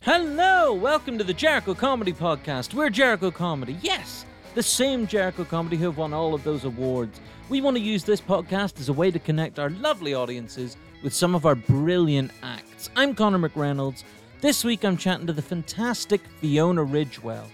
Hello, welcome to the Jericho Comedy Podcast. We're Jericho Comedy, yes, the same Jericho Comedy who have won all of those awards. We want to use this podcast as a way to connect our lovely audiences with some of our brilliant acts. I'm Connor McReynolds. This week I'm chatting to the fantastic Fiona Ridgewell.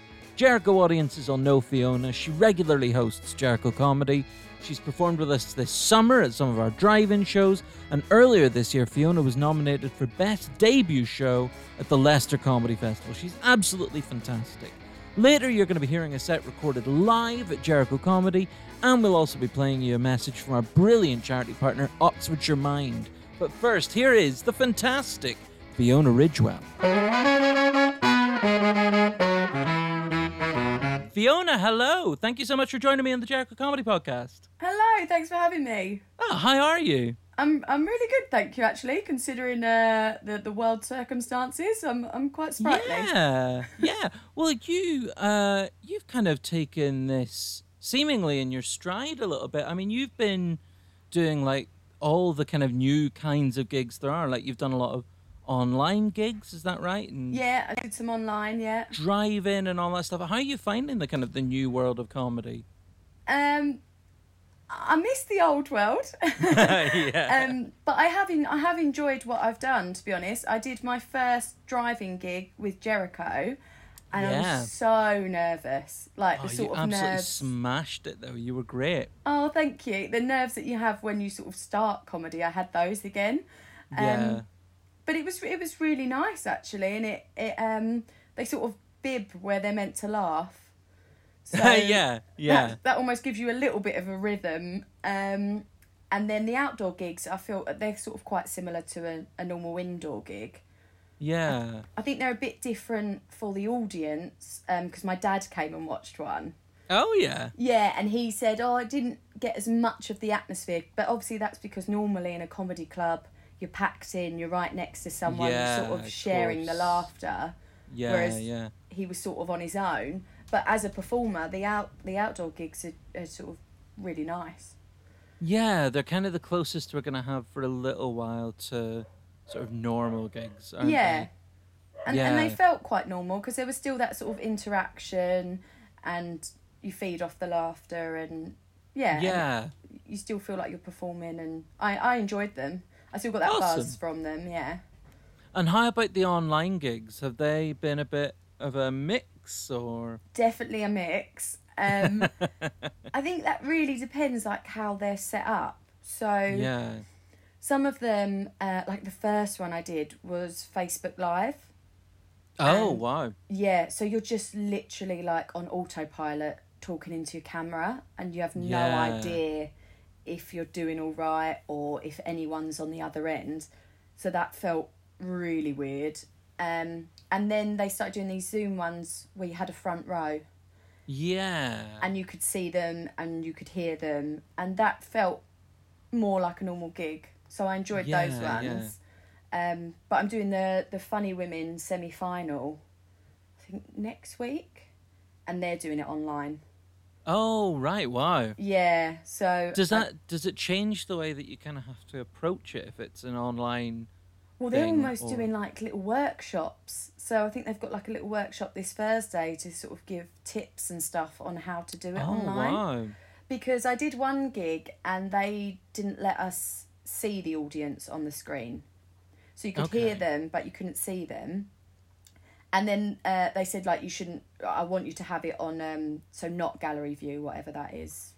Jericho audiences will know Fiona. She regularly hosts Jericho Comedy. She's performed with us this summer at some of our drive in shows, and earlier this year, Fiona was nominated for Best Debut Show at the Leicester Comedy Festival. She's absolutely fantastic. Later, you're going to be hearing a set recorded live at Jericho Comedy, and we'll also be playing you a message from our brilliant charity partner, Oxfordshire Mind. But first, here is the fantastic Fiona Ridgewell. Fiona, hello. Thank you so much for joining me on the Jericho Comedy Podcast. Hello, thanks for having me. Oh, how are you? I'm I'm really good, thank you. Actually, considering uh, the the world circumstances, I'm I'm quite sprightly. Yeah, yeah. Well, you uh, you've kind of taken this seemingly in your stride a little bit. I mean, you've been doing like all the kind of new kinds of gigs there are. Like you've done a lot of online gigs, is that right? And Yeah, I did some online. Yeah. drive in and all that stuff. How are you finding the kind of the new world of comedy? Um, I miss the old world. yeah. um, but I have en- I have enjoyed what I've done. To be honest, I did my first driving gig with Jericho, and I was so nervous. Like oh, the sort of absolutely nerves. smashed it though. You were great. Oh, thank you. The nerves that you have when you sort of start comedy, I had those again. Um, Yeah. But it was it was really nice actually, and it it um they sort of bib where they're meant to laugh. So yeah. Yeah. That, that almost gives you a little bit of a rhythm. Um, and then the outdoor gigs, I feel they're sort of quite similar to a, a normal indoor gig. Yeah. I think they're a bit different for the audience because my dad came and watched one. Oh yeah. Yeah, and he said, "Oh, I didn't get as much of the atmosphere." But obviously, that's because normally in a comedy club, you're packed in, you're right next to someone, Yeah, sort of of sharing the laughter. Yeah. Whereas- yeah. He was sort of on his own. But as a performer, the out the outdoor gigs are, are sort of really nice. Yeah, they're kind of the closest we're gonna have for a little while to sort of normal gigs, aren't yeah. And, and they felt quite normal because there was still that sort of interaction and you feed off the laughter and yeah, they? and Yeah. you still feel like you're performing and I, I enjoyed them. I still got that buzz from them, yeah. And how about the online gigs? Have they been a bit of a mix or? Definitely a mix. Um, I think that really depends like how they're set up. So Yeah. some of them, uh, like the first one I did was Facebook Live. Oh Um, wow. Yeah, so you're just literally like on autopilot talking into your camera and you have no Yeah. idea if you're doing all right or if anyone's on the other end. So that felt really weird. Um, and then they started doing these Zoom ones where you had a front row Yeah. and you could see them and you could hear them and that felt more like a normal gig. So I enjoyed those Yeah, yeah. ones. Um, but I'm doing the the funny women semi final, I think next week, and they're doing it online. Oh right. Wow. Yeah, so Does I- that does it change the way that you kind of have to approach it if it's an online? well, they're almost or- doing like little workshops. So I think they've got like a little workshop this Thursday to sort of give tips and stuff on how to do it Oh online. wow. Because I did one gig and they didn't let us see the audience on the screen. So you could hear them, but you couldn't see them. And then uh, they said, like, you shouldn't, I want you to have it on, um, so not gallery view, whatever that is.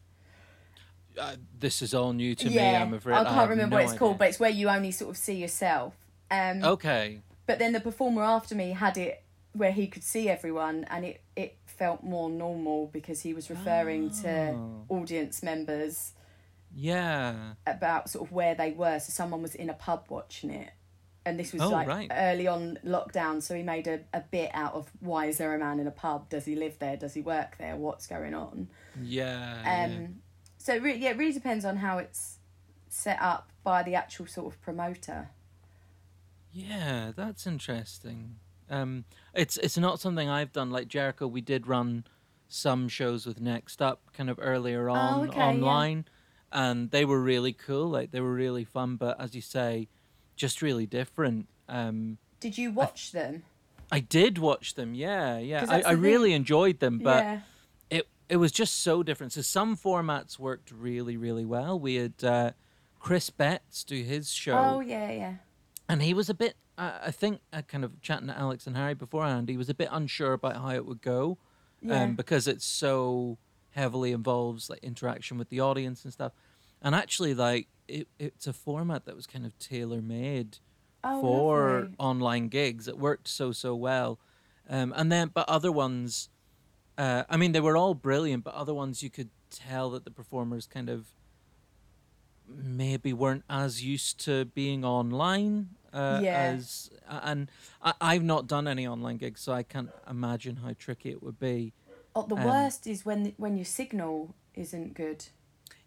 Uh, this is all new to yeah, me. I'm afraid. I can't have remember no what it's called, but it's where you only sort of see yourself. Um, Okay. But then the performer after me had it where he could see everyone, and it, it felt more normal because he was referring to Oh. audience members Yeah. about sort of where they were. So someone was in a pub watching it. And this was Oh, like right. early on lockdown, so he made a, a bit out of why is there a man in a pub? Does he live there? Does he work there? What's going on? Yeah. Um, yeah. So it really, yeah, it really depends on how it's set up by the actual sort of promoter. Yeah, that's interesting. Um, it's it's not something I've done. Like Jericho, we did run some shows with Next Up kind of earlier on Oh, okay, yeah. online, and they were really cool. Like they were really fun, but as you say, just really different. Um, Did you watch them? I did watch them, yeah, yeah. I, I really thing. enjoyed them, but yeah. it it was just so different. So some formats worked really, really well. We had uh, Chris Betts do his show, Oh yeah, yeah. and he was a bit. Uh, I think, uh, kind of chatting to Alex and Harry beforehand, he was a bit unsure about how it would go, Yeah. um, because it's so heavily involves like interaction with the audience and stuff. And actually, like it, it's a format that was kind of tailor made Oh, for lovely. online gigs. It worked so so well, um, and then but other ones, uh, I mean, they were all brilliant, but other ones you could tell that the performers kind of maybe weren't as used to being online. Uh, Yeah. As and I, I've not done any online gigs, so I can't imagine how tricky it would be. Oh, the um, worst is when when your signal isn't good.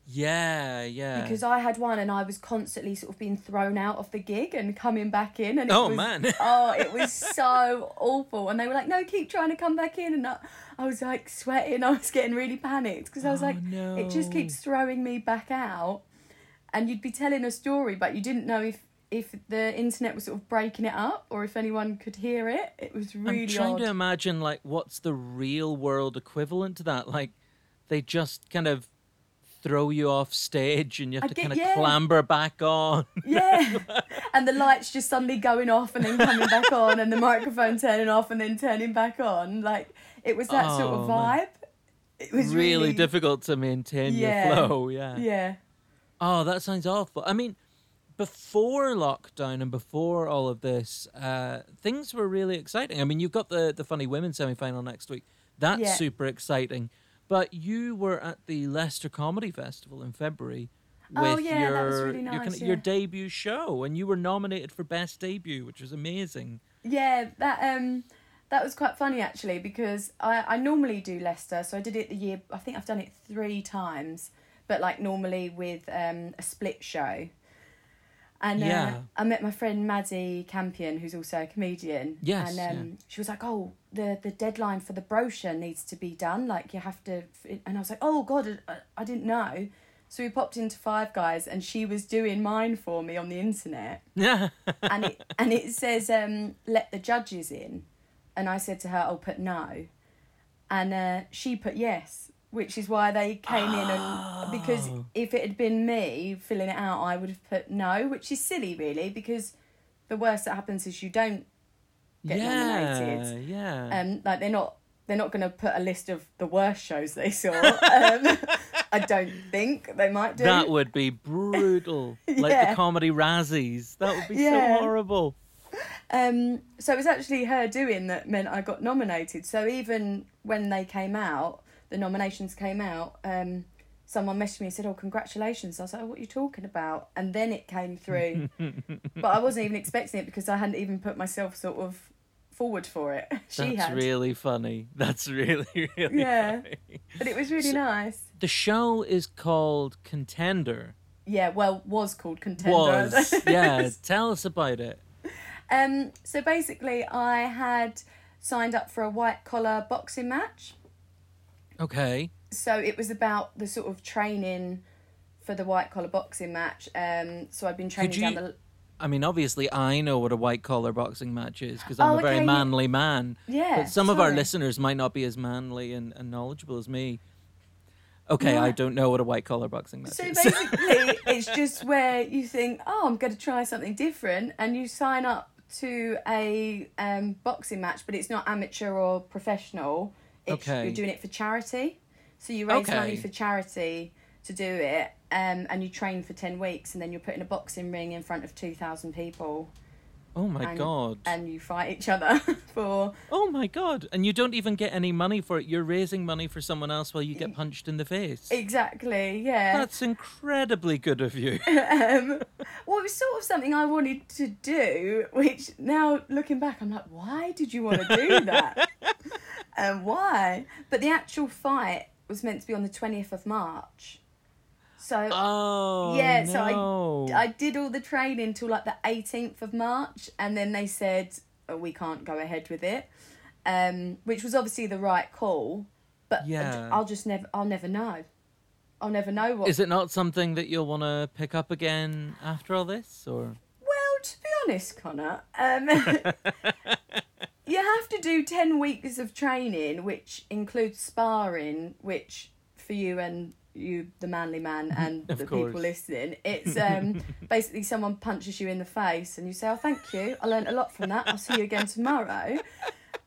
Yeah, yeah. Because I had one and I was constantly sort of being thrown out of the gig and coming back in and it Oh, was, man. oh it was so awful and they were like no keep trying to come back in and I, I was like sweating I was getting really panicked because I was Oh, like it just keeps throwing me back out and you'd be telling a story but you didn't know if if the internet was sort of breaking it up or if anyone could hear it it was really I'm trying odd. to imagine like what's the real world equivalent to that. Like they just kind of throw you off stage and you have I to kind of yeah. clamber back on. Yeah. and the lights just suddenly going off and then coming back on and the microphone turning off and then turning back on. Like it was that sort of Oh, man. vibe. It was really, really, difficult to maintain Yeah. your flow. Yeah. Yeah. Oh, that sounds awful. I mean, before lockdown and before all of this, uh, things were really exciting. I mean, you've got the the funny women semi final next week. That's Yeah. super exciting. But you were at the Leicester Comedy Festival in February with Oh, yeah, your that was really your, nice, your yeah. debut show, and you were nominated for best debut, which was amazing. Yeah, that um that was quite funny actually because I, I normally do Leicester, so I did it the year I think I've done it three times, but like normally with um a split show. And uh, Yeah. I met my friend Maddie Campion, who's also a comedian. Yes, And um, yeah. she was like, "Oh, the the deadline for the brochure needs to be done. Like you have to." And I was like, "Oh God, I, I didn't know." So we popped into Five Guys, and she was doing mine for me on the internet Yeah. and it and it says um, let the judges in, and I said to her, "I'll put no," and uh, she put yes, which is why they came in and because Oh. if it had been me filling it out, I would have put no, which is silly really because the worst that happens is you don't get yeah. nominated. Yeah. um like they're not they're not going to put a list of the worst shows they saw. um, I don't think they might do. that would be brutal. Like the comedy Razzies. That would be Yeah. so horrible. Um, so it was actually her doing that meant I got nominated. So even when they came out, the nominations came out, um, someone messaged me and said, Oh, congratulations. I was like, oh, What are you talking about? And then it came through. but I wasn't even expecting it because I hadn't even put myself sort of forward for it. she That's had. really funny. That's really, really Yeah. funny. But it was really So- nice. The show is called Contender. Yeah, well, was called Contender. Was. yeah. Tell us about it. Um, so basically, I had signed up for a white collar boxing match. Okay. so it was about the sort of training for the white collar boxing match. Um, so I've been training you- down the I mean, obviously, I know what a white collar boxing match is because I'm Oh, a very okay, yeah. manly man. yeah. but some of our listeners might not be as manly and, and knowledgeable as me. Okay, I don't know what a white collar boxing match So is. So basically, it's just where you think, oh, I'm going to try something different, and you sign up to a um, boxing match, but it's not amateur or professional. Okay. You're doing it for charity. So you raise money for charity to do it, um, and you train for 10 weeks, and then you're put in a boxing ring in front of 2,000 people, oh my and- god. and you fight each other for. oh my god. And you don't even get any money for it. You're raising money for someone else while you get punched in the face. Exactly, yeah. That's incredibly good of you. um, well, it was sort of something I wanted to do, which now looking back, I'm like, why did you want to do that? and why? But the actual fight was meant to be on the 20th of March. So Oh yeah, so. I I did all the training till like the 18th of March, and then they said oh, we can't go ahead with it, um, which was obviously the right call. But Yeah. I'll just never. I'll never know. I'll never know what. Is it not something that you'll want to pick up again after all this, or? Well, to be honest, Connor, um, you have to do 10 weeks of training, which includes sparring, which for you and you, the manly man, and Of the course. people listening, it's um, basically someone punches you in the face and you say, Oh, thank you. I learned a lot from that. I'll see you again tomorrow.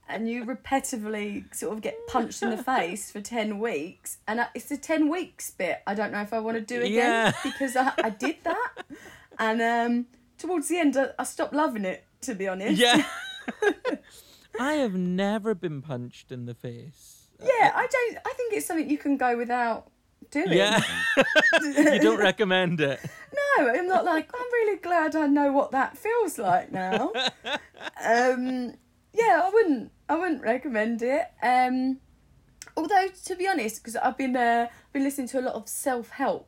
And you repetitively sort of get punched in the face for 10 weeks. And I, it's the 10 weeks bit I don't know if I want to do again Yeah. because I, I did that. And um, towards the end, I, I stopped loving it, to be honest. Yeah. I have never been punched in the face. Yeah, I don't. I think it's something you can go without doing. Yeah. you don't recommend it. No, I'm not like. I'm really glad I know what that feels like now. um, yeah, I wouldn't. I wouldn't recommend it. Um, although to be honest, because I've been uh, been listening to a lot of self help.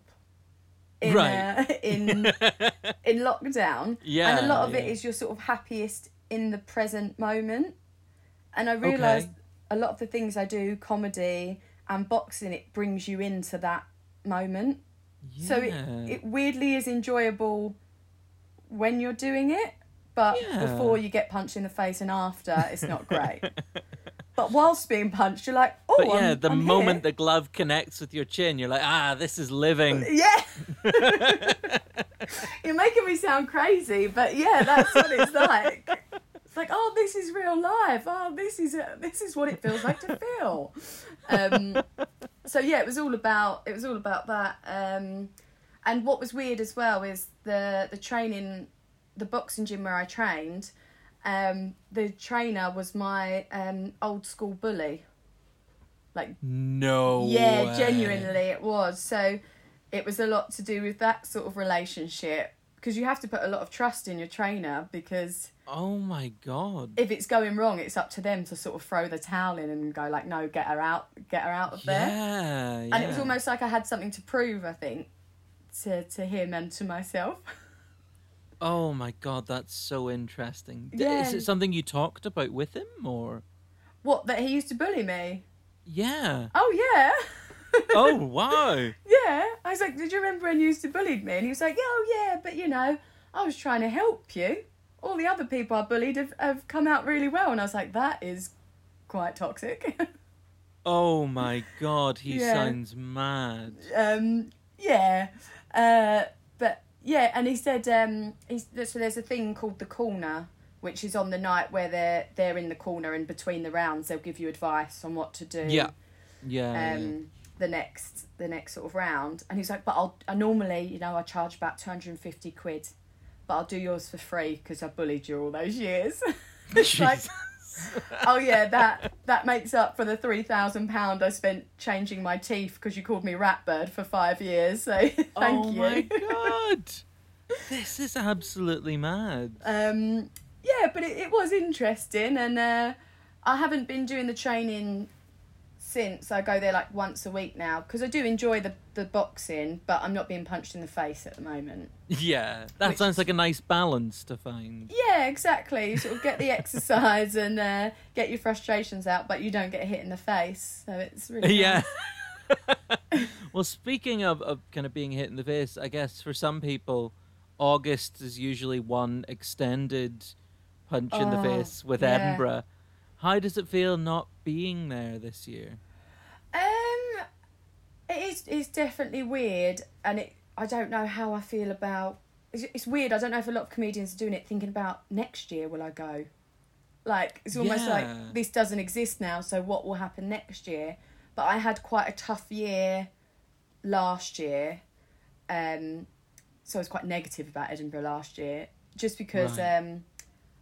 In, Right. uh, in in lockdown, Yeah, and a lot of it yeah. is your sort of happiest in the present moment. And I realised Okay. a lot of the things I do, comedy and boxing, it brings you into that moment. So it, it weirdly is enjoyable when you're doing it, but Yeah. before you get punched in the face and after, it's not great. but whilst being punched, you're like, oh, But yeah, I'm, the I'm moment here. the glove connects with your chin, you're like, ah, this is living. Yeah. You're making me sound crazy, but yeah, that's what it's like. It's like, oh, this is real life. Oh, this is this is what it feels like to feel. Um, so yeah, it was all about it was all about that. Um, and what was weird as well is the the training, the boxing gym where I trained. Um, the trainer was my um, old school bully. Like No. yeah, way. genuinely it was. So it was a lot to do with that sort of relationship because you have to put a lot of trust in your trainer because Oh my god. if it's going wrong, it's up to them to sort of throw the towel in and go like, no, get her out, get her out of there. Yeah, yeah. And it was almost like I had something to prove. I think to to him and to myself. Oh my god, that's so interesting. Yeah. Is it something you talked about with him or? What that he used to bully me? Yeah. Oh yeah. Oh wow. Yeah. I was like, Did you remember when you used to bullied me? And he was like, Oh yeah, but you know, I was trying to help you. All the other people I bullied have, have come out really well. And I was like, That is quite toxic. Oh my god, he Yeah. sounds mad. um, yeah. Uh, but yeah, and he said, um, he's, so there's a thing called the corner, which is on the night where they're they're in the corner and between the rounds they'll give you advice on what to do. Yeah. Yeah. yeah. The next the next sort of round. And he's like, but I'll I normally you know I charge about two hundred and fifty quid, but I'll do yours for free because I bullied you all those years. it's like, oh yeah, that that makes up for the three thousand pound I spent changing my teeth because you called me Ratbird for five years. So thank oh you. my god. This is absolutely mad. Um, yeah, but it, it was interesting, and uh, I haven't been doing the training since. I go there like once a week now because I do enjoy the the boxing, but I'm not being punched in the face at the moment. Yeah. That Which sounds is- like a nice balance to find. Yeah, exactly. You sort of get the exercise and uh, get your frustrations out, but you don't get hit in the face. So it's really Yeah. nice. well, speaking of, of kind of being hit in the face, I guess for some people, August is usually one extended punch in the Oh, face with yeah. Edinburgh. How does it feel not being there this year? Um, it is. It's definitely weird, and it. I don't know how I feel about. It's, it's weird. I don't know if a lot of comedians are doing it, thinking about next year. Will I go? Like it's almost Yeah. like this doesn't exist now. So what will happen next year? But I had quite a tough year last year, um, so I was quite negative about Edinburgh last year, just because Right. um,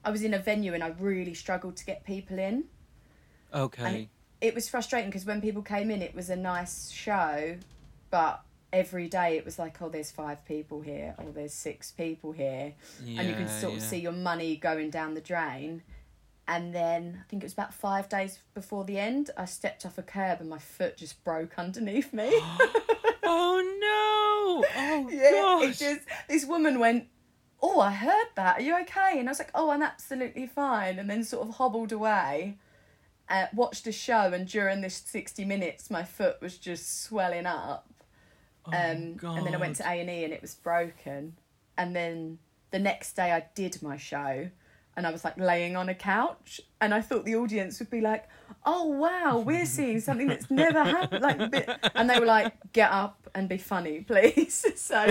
I was in a venue and I really struggled to get people in Okay. it was frustrating because when people came in, it was a nice show, but every day it was like, oh, there's five people here, oh, there's six people here, and you Yeah, sort of yeah. see your money going down the drain. And then I think it was about five days before the end, I stepped off a curb and my foot just broke underneath me. oh no! Oh yeah, gosh! it just this woman went, "Oh, I heard that. Are you okay?" And I was like, "Oh, I'm absolutely fine." And then sort of hobbled away. uh, watched a show, and during this 60 minutes, my foot was just swelling up. Oh, Um, and then I went to A and E, and it was broken. And then the next day, I did my show, and I was like laying on a couch, and I thought the audience would be like, "Oh wow, we're seeing something that's never happened." Like, and they were like, "Get up and be funny, please." so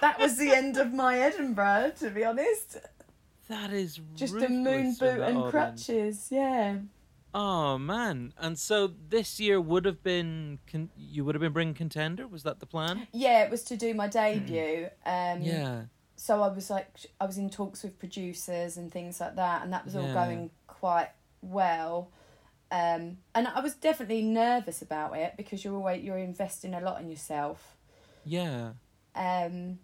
that was the end of my Edinburgh, to be honest. That is Just a moon boot and crutches. Yeah. Oh man! And so this year would have been con- you would have been bringing contender. Was that the plan? Yeah, it was to do my debut. Um, yeah. So I was like, I was in talks with producers and things like that, and that was all Yeah. going quite well. Um, and I was definitely nervous about it because you're always you're investing a lot in yourself. Yeah. Um,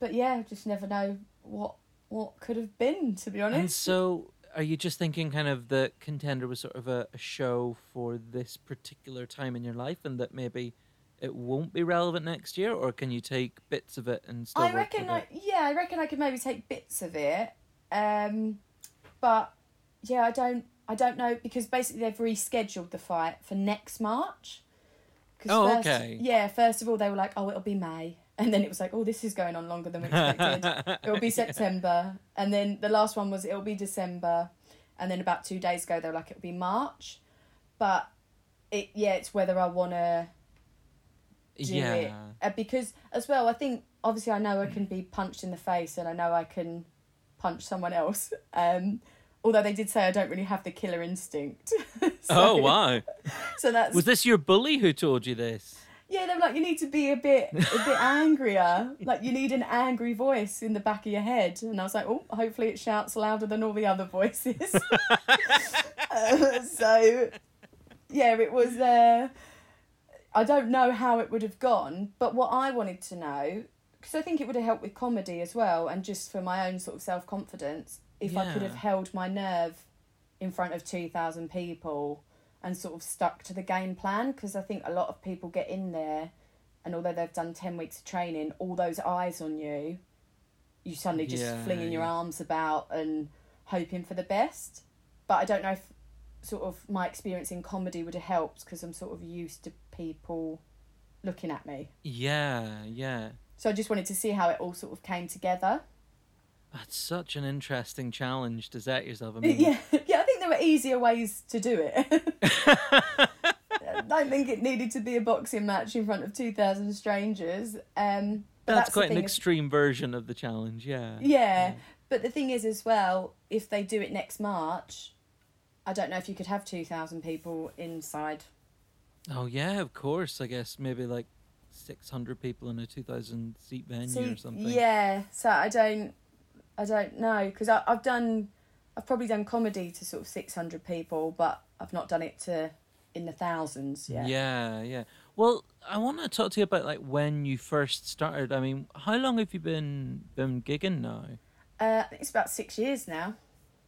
but yeah, just never know what what could have been. To be honest. And so, are you just thinking kind of the contender was sort of a, a show for this particular time in your life, and that maybe it won't be relevant next year, or can you take bits of it and still? I work reckon, I, yeah, I reckon I could maybe take bits of it. Um, but yeah, I don't, I don't know because basically they've rescheduled the fight for next March. Oh, first, okay. Yeah, first of all they were like, oh, it'll be May, and then it was like, oh, this is going on longer than we expected. it'll be September, and then the last one was it'll be December, and then about two days ago they were like it'll be March, but it yeah, it's whether I wanna do yeah. it uh, because as well i think obviously i know i can be punched in the face and i know i can punch someone else um although they did say i don't really have the killer instinct So- oh wow! so that's Was this your bully who told you this? Yeah they're like you need to be a bit a bit angrier. Like you need an angry voice in the back of your head. And i was like oh hopefully it shouts louder than all the other voices. Uh, so yeah it was uh i don't know how it would have gone but what i wanted to know because i think it would have helped with comedy as well and just for my own sort of self-confidence if i could have held my nerve in front of 2000 people and sort of stuck to the game plan because I think a lot of people get in there and although they've done 10 weeks of training, all those eyes on you, you suddenly just Yeah, flinging your arms about and hoping for the best. But I don't know if sort of my experience in comedy would have helped because I'm sort of used to people looking at me. Yeah, yeah. So I just wanted to see how it all sort of came together. That's such an interesting challenge to set yourself. I mean, Yeah, yeah, I think there were easier ways to do it. I don't think it needed to be a boxing match in front of 2,000 strangers. Um, that's, the quite an is- extreme version of the challenge. Yeah. Yeah, but the thing is, as well, if they do it next March, I don't know if you could have 2,000 people inside. Oh yeah, of course. I guess maybe like six hundred people in a two thousand seat venue See, or something. Yeah, so I don't, I don't know because I've done, I've probably done comedy to sort of 600 people, but I've not done it to in the thousands yet. Yeah, yeah. Well, I want to talk to you about like when you first started. I mean, how long have you been been gigging now? Uh, I think it's about six years now.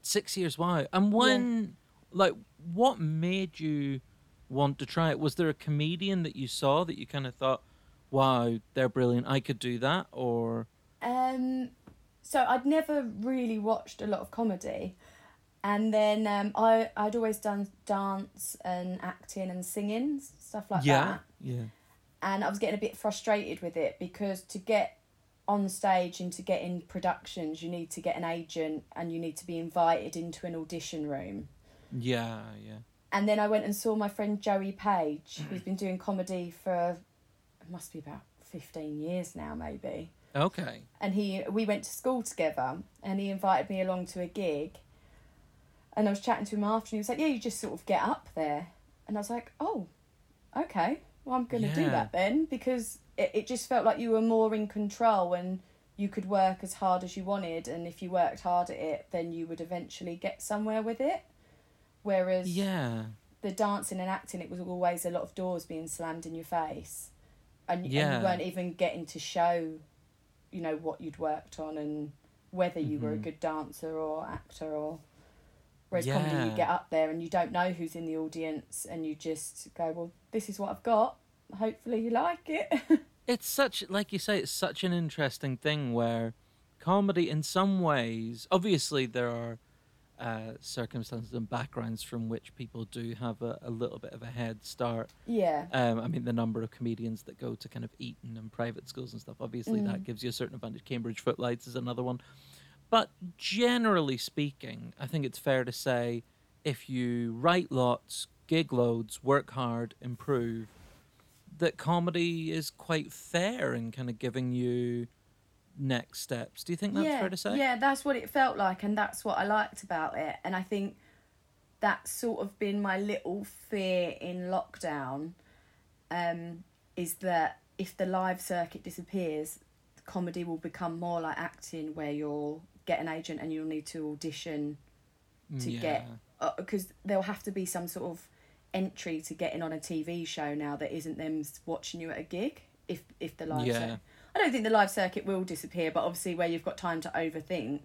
Six years. Wow. And when, like, what made you want to try it? Was there a comedian that you saw that you kind of thought, "Wow, they're brilliant. I could do that," or Um, so I'd never really watched a lot of comedy, and then um, I I'd always done dance and acting and singing stuff like yeah, that, yeah, and I was getting a bit frustrated with it because to get on stage and to get in productions, you need to get an agent and you need to be invited into an audition room. yeah, yeah. And then I went and saw my friend Joey Page, who's been doing comedy for it must be about fifteen years now, maybe. Okay. and he we went to school together and he invited me along to a gig and I was chatting to him after and he was like, Yeah, you just sort of get up there and I was like, Oh, okay. Well I'm gonna do that then because it, it just felt like you were more in control and you could work as hard as you wanted and if you worked hard at it then you would eventually get somewhere with it. Whereas Yeah. the dancing and acting it was always a lot of doors being slammed in your face and, and Yeah. you weren't even getting to show you know what you'd worked on and whether you were a Mhm. good dancer or actor or whereas comedy Yeah. you get up there and you don't know who's in the audience and you just go well this is what i've got hopefully you like it it's such like you say it's such an interesting thing where comedy in some ways obviously there are uh, circumstances and backgrounds from which people do have a, a little bit of a head start. Yeah. Um, I mean, the number of comedians that go to kind of Eton and private schools and stuff, obviously Mm. that gives you a certain advantage. Cambridge Footlights is another one. But generally speaking, I think it's fair to say if you write lots, gig loads, work hard, improve, that comedy is quite fair in kind of giving you next steps. Do you think that's yeah, fair to say? Yeah, that's what it felt like, and that's what I liked about it. And I think that's sort of been my little fear in lockdown. Um, is that if the live circuit disappears, comedy will become more like acting, where you'll get an agent and you'll need to audition to yeah. get because there'll have to be some sort of entry to getting on a TV show now that isn't them watching you at a gig. If if the live Yeah. circuit, I don't think the live circuit will disappear, but obviously where you've got time to overthink,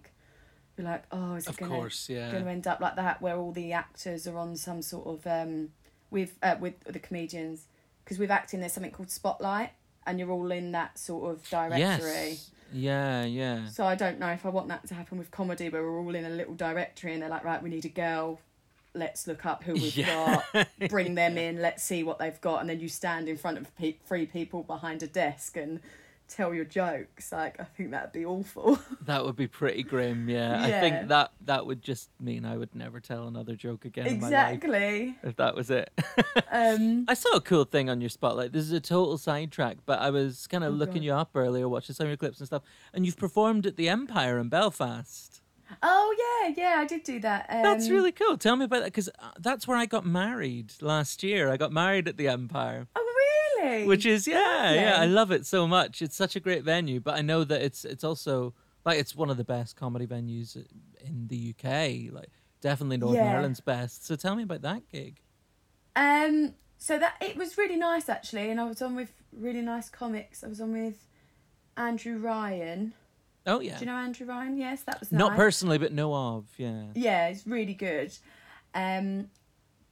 you're like, oh, is it gonna yeah. going to end up like that, where all the actors are on some sort of um with uh, with the comedians because with acting there's something called spotlight and you're all in that sort of directory. Yes. Yeah, yeah. So I don't know if I want that to happen with comedy where we're all in a little directory and they're like, right, we need a girl. Let's look up who we've Yeah. got, bring them in, let's see what they've got, and then you stand in front of pe- three people behind a desk and tell your jokes. Like, I think that'd be awful. That would be pretty grim, yeah. I think that that would just mean I would never tell another joke again in my life exactly. if that was it. Um, I saw a cool thing on your spotlight. This is a total sidetrack, but I was kind of Oh, looking God. you up earlier, watching some of your clips and stuff, and you've performed at the Empire in Belfast. oh yeah, yeah, I did do that. Um, That's really cool. Tell me about that because that's where I got married last year. I got married at the Empire. Oh really? which is yeah yeah i love it so much it's such a great venue but i know that it's it's also like it's one of the best comedy venues in the uk like definitely northern Yeah. ireland's best so tell me about that gig Um, so that it was really nice actually, and I was on with really nice comics. I was on with Andrew Ryan. oh yeah Do you know Andrew Ryan? Yes, that was not personally but know of yeah Yeah, it's really good. Um,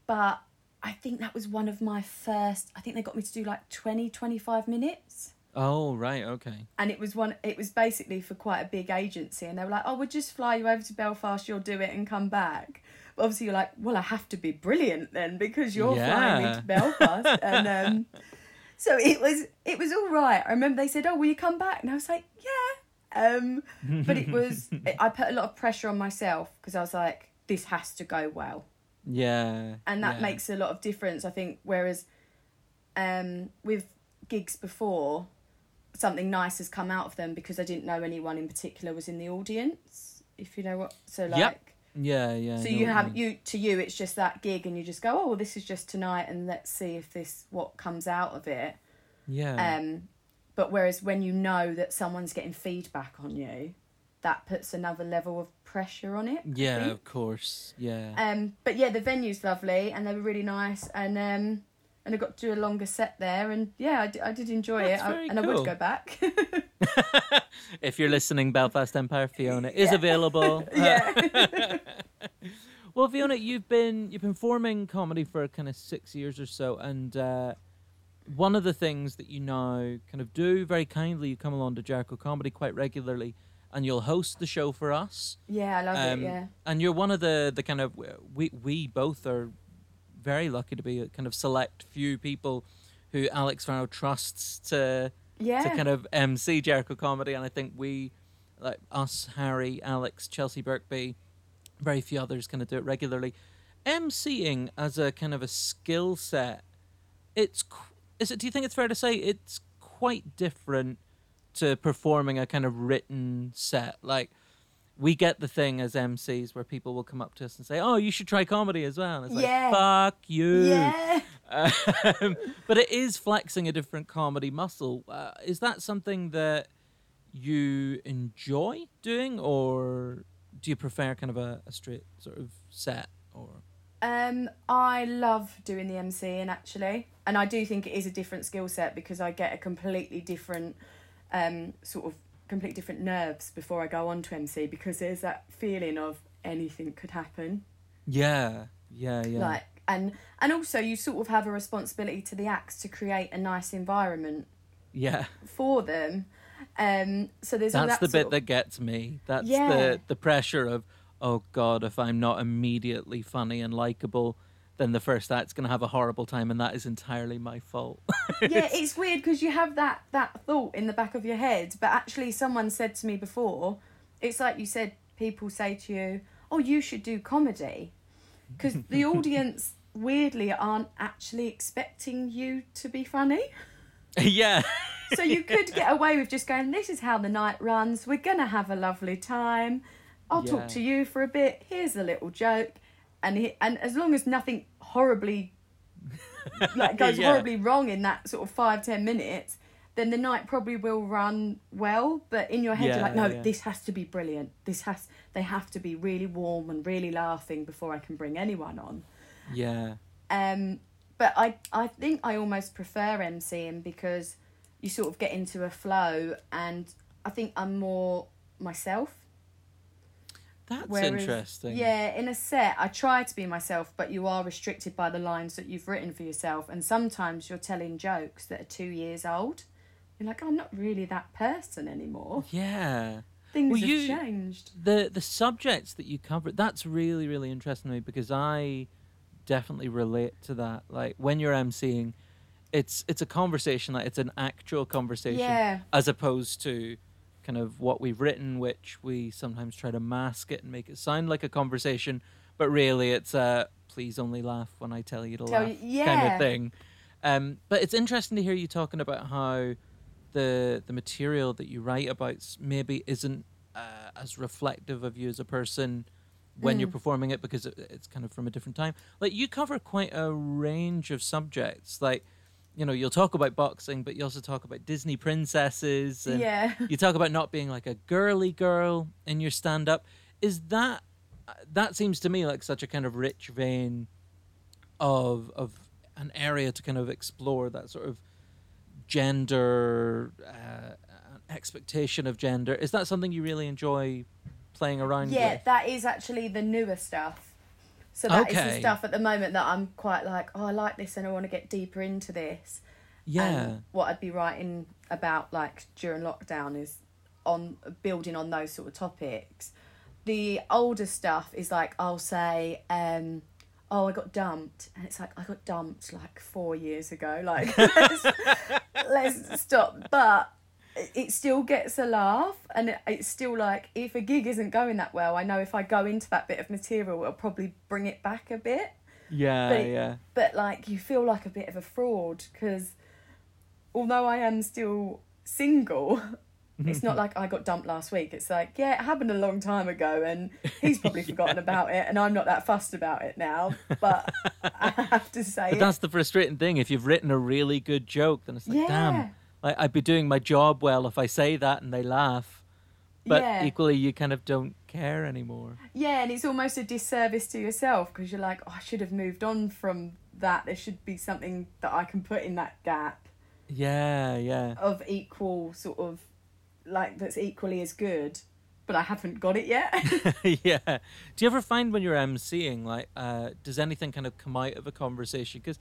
but I think that was one of my first. I think they got me to do like 20, 25 minutes. oh right okay And it was one. It was basically for quite a big agency, and they were like, "Oh, we'll just fly you over to Belfast. You'll do it and come back." But obviously, you're like, "Well, I have to be brilliant then because you're flying me to Belfast." and um, so it was. It was all right. I remember they said, "Oh, will you come back?" And I was like, "Yeah." Um, but it was. I put a lot of pressure on myself because I was like, "This has to go well." Yeah and that yeah. makes a lot of difference i think whereas um with gigs before something nice has come out of them because i didn't know anyone in particular was in the audience if you know what so like Yep. yeah yeah so you have mean. you to you it's just that gig and you just go oh well this is just tonight and let's see if this what comes out of it yeah um but whereas when you know that someone's getting feedback on you that puts another level of pressure on it I yeah think. of course yeah Um, but yeah, the venue's lovely and they were really nice, and um, and I got to do a longer set there, and yeah, I, d- I did enjoy That's it, I- and I would go back. if you're listening belfast empire fiona is Yeah. available yeah, Well, Fiona, you've been you've been forming comedy for kind of six years or so, and uh, one of the things that you now kind of do very kindly, you come along to Jericho Comedy quite regularly, and you'll host the show for us. yeah, I love Um, it. Yeah, And you're one of the the kind of we we both are very lucky to be a kind of select few people who Alex Farrow trusts to yeah, to kind of MC Jericho comedy, and I think we, like us, Harry, Alex, Chelsea Birkby, very few others, kind of do it regularly. MCing as a kind of a skill set, it's is it? Do you think it's fair to say it's quite different to performing a kind of written set? Like we get the thing as MCs where people will come up to us and say, "Oh, you should try comedy as well." And it's Yeah. like, "Fuck you." yeah. Um, but it is flexing a different comedy muscle. Uh, is that something that you enjoy doing, or do you prefer kind of a, a straight sort of set? Or Um, I love doing the MCing actually, and I do think it is a different skill set because I get a completely different, um, sort of completely different nerves before I go on to MC because there's that feeling of anything could happen. yeah, yeah, yeah, like and and also you sort of have a responsibility to the acts to create a nice environment yeah. for them um so there's That's that the bit of- that gets me. That's Yeah. the the pressure of oh god, if I'm not immediately funny and likable, then the first act's going to have a horrible time, and that is entirely my fault. yeah, it's weird because you have that that thought in the back of your head, but actually, someone said to me before, it's like you said, people say to you, "Oh, you should do comedy," because the audience weirdly aren't actually expecting you to be funny. yeah. so you could get away with just going, "This is how the night runs. We're gonna have a lovely time. I'll Yeah. talk to you for a bit. Here's a little joke." And he, and as long as nothing horribly like goes Yeah. horribly wrong in that sort of five ten minutes, then the night probably will run well. But in your head, you're like, no, yeah. this has to be brilliant. This has they have to be really warm and really laughing before I can bring anyone on. Yeah. Um, but I I think I almost prefer MCing because you sort of get into a flow, and I think I'm more myself. That's Whereas, interesting. Yeah, in a set, I try to be myself, but you are restricted by the lines that you've written for yourself. And sometimes you're telling jokes that are two years old. You're like, oh, I'm not really that person anymore. Yeah. Things Well, have you- changed. the the subjects that you cover that's really really interesting to me because i definitely relate to that like when you're emceeing it's it's a conversation like it's an actual conversation Yeah. as opposed to kind of what we've written which we sometimes try to mask it and make it sound like a conversation but really it's a please only laugh when i tell you to Tell laugh you- kind of thing um but it's interesting to hear you talking about how the the material that you write about maybe isn't uh, as reflective of you as a person when you're Mm. performing it because it, it's kind of from a different time. Like you cover quite a range of subjects. Like you know, you'll talk about boxing, but you also talk about Disney princesses. And Yeah. You talk about not being like a girly girl in your stand up. Is that that seems to me like such a kind of rich vein of of an area to kind of explore that sort of gender uh, expectation of gender. Is that something you really enjoy playing around with? Yeah, with? that is actually the newer stuff. So that is Okay. the stuff at the moment that I'm quite like, oh, I like this and I want to get deeper into this. Yeah. And what I'd be writing about like during lockdown is on building on those sort of topics. The older stuff is like I'll say, um, oh, I got dumped, and it's like I got dumped like four years ago. Like let's, let's stop, but it- still gets a laugh, and it, it's still like if a gig isn't going that well, I know if I go into that bit of material, it'll probably bring it back a bit yeah, but yeah. but like you feel like a bit of a fraud because although I am still single, it's not like I got dumped last week. It's like, yeah, it happened a long time ago and he's probably forgotten about it and I'm not that fussed about it now. But I have to say But that's the frustrating thing. If you've written a really good joke, then it's like, Yeah. damn, like I'd be doing my job well if I say that and they laugh. But yeah. equally, you kind of don't care anymore. Yeah, and it's almost a disservice to yourself because you're like, oh, I should have moved on from that. There should be something that I can put in that gap Yeah, yeah. of equal sort of like that's equally as good, but I haven't got it yet. yeah. Do you ever find when you're emceeing, like, uh, does anything kind of come out of a conversation? Because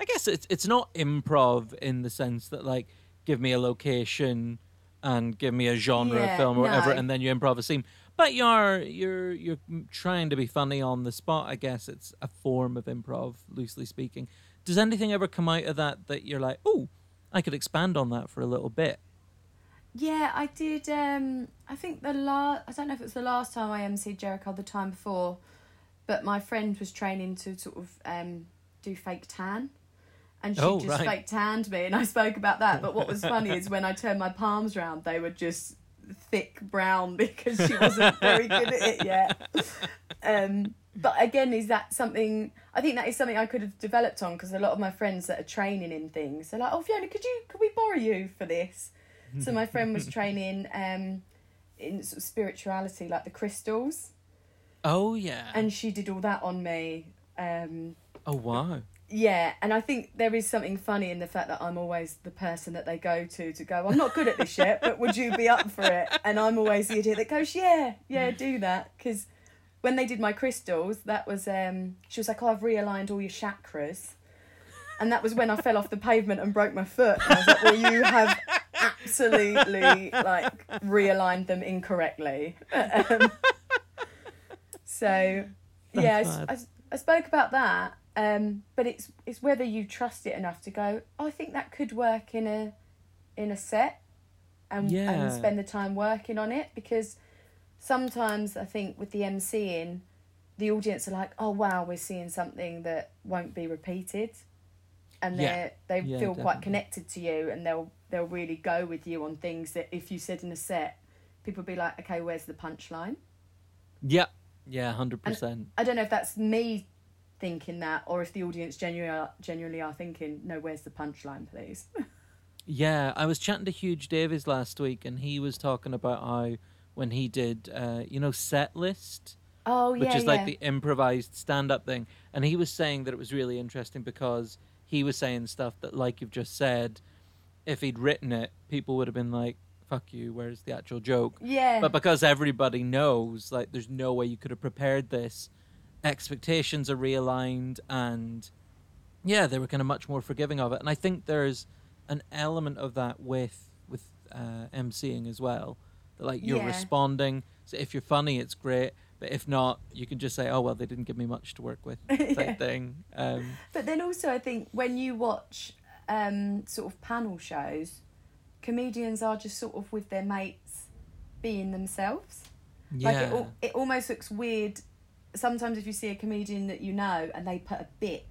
I guess it's it's not improv in the sense that like, give me a location and give me a genre of Yeah, film or whatever, and then you improv a scene. But you're you're you're trying to be funny on the spot. I guess it's a form of improv, loosely speaking. Does anything ever come out of that that you're like, oh, I could expand on that for a little bit? Yeah, I did. Um, I think the last. I don't know if it was the last time I emceed Jericho, the time before, but my friend was training to sort of um, do fake tan, and she Oh, just right. fake tanned me, and I spoke about that. But what was funny is when I turned my palms round, they were just thick brown because she wasn't very good at it yet. Um, but again, is that something? I think that is something I could have developed on because a lot of my friends that are training in things, they're like, "Oh, Fiona, could you could we borrow you for this?" So my friend was training um, in sort of spirituality, like the crystals, Oh yeah. and she did all that on me. Um, oh wow. Yeah, and I think there is something funny in the fact that I'm always the person that they go to to go. I'm not good at this yet, but would you be up for it? And I'm always the idiot that goes, yeah, yeah, do that. Because when they did my crystals, that was um, she was like, oh, I've realigned all your chakras, and that was when I fell off the pavement and broke my foot. And I was like, well, you have absolutely like realigned them incorrectly. um, So yeah, I, That's mad. I s- I spoke about that. Um, but it's it's whether you trust it enough to go. "Oh, I think that could work in a in a set, and Yeah. and spend the time working on it because sometimes I think with the MCing, the audience are like, oh wow, we're seeing something that won't be repeated, and Yeah. they they Yeah, feel quite connected to you, and they'll they'll really go with you on things that if you said in a set, people be like, okay, where's the punchline? Yeah, yeah, hundred percent. I don't know if that's me thinking that or if the audience genuinely are, genuinely are thinking, no, where's the punchline, please? Yeah, I was chatting to Huge Davies last week, and he was talking about how when he did, uh, you know, set list, Oh which is yeah. like the improvised stand-up thing, and he was saying that it was really interesting because he was saying stuff that, like you've just said, if he'd written it, people would have been like, "Fuck you," where's the actual joke? yeah, But because everybody knows, like, there's no way you could have prepared this. Expectations are realigned, and yeah, they were kind of much more forgiving of it. And I think there's an element of that with with uh, MCing as well. That like you're Yeah. responding. So if you're funny, it's great. But if not, you can just say, "Oh well, they didn't give me much to work with," type Yeah. thing. Um, But then also, I think when you watch um, sort of panel shows, comedians are just sort of with their mates, being themselves. yeah, Like it, it almost looks weird. Sometimes if you see a comedian that you know and they put a bit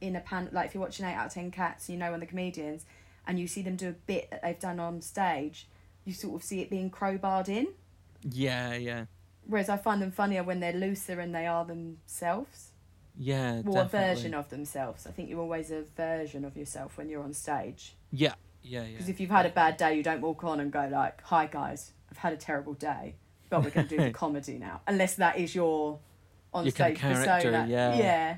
in a pan, like if you're watching Eight Out of Ten Cats, you know, on the comedians, and you see them do a bit that they've done on stage, you sort of see it being crowbarred in. yeah, yeah, Whereas I find them funnier when they're looser and they are themselves. yeah. Well, a version of themselves. I think you're always a version of yourself when you're on stage. Yeah, yeah, yeah. Because if you've had a bad day, you don't walk on and go like, "Hi guys, I've had a terrible day, but we're going to do the comedy now." Unless that is your on Your kind stage of character, persona. yeah. yeah,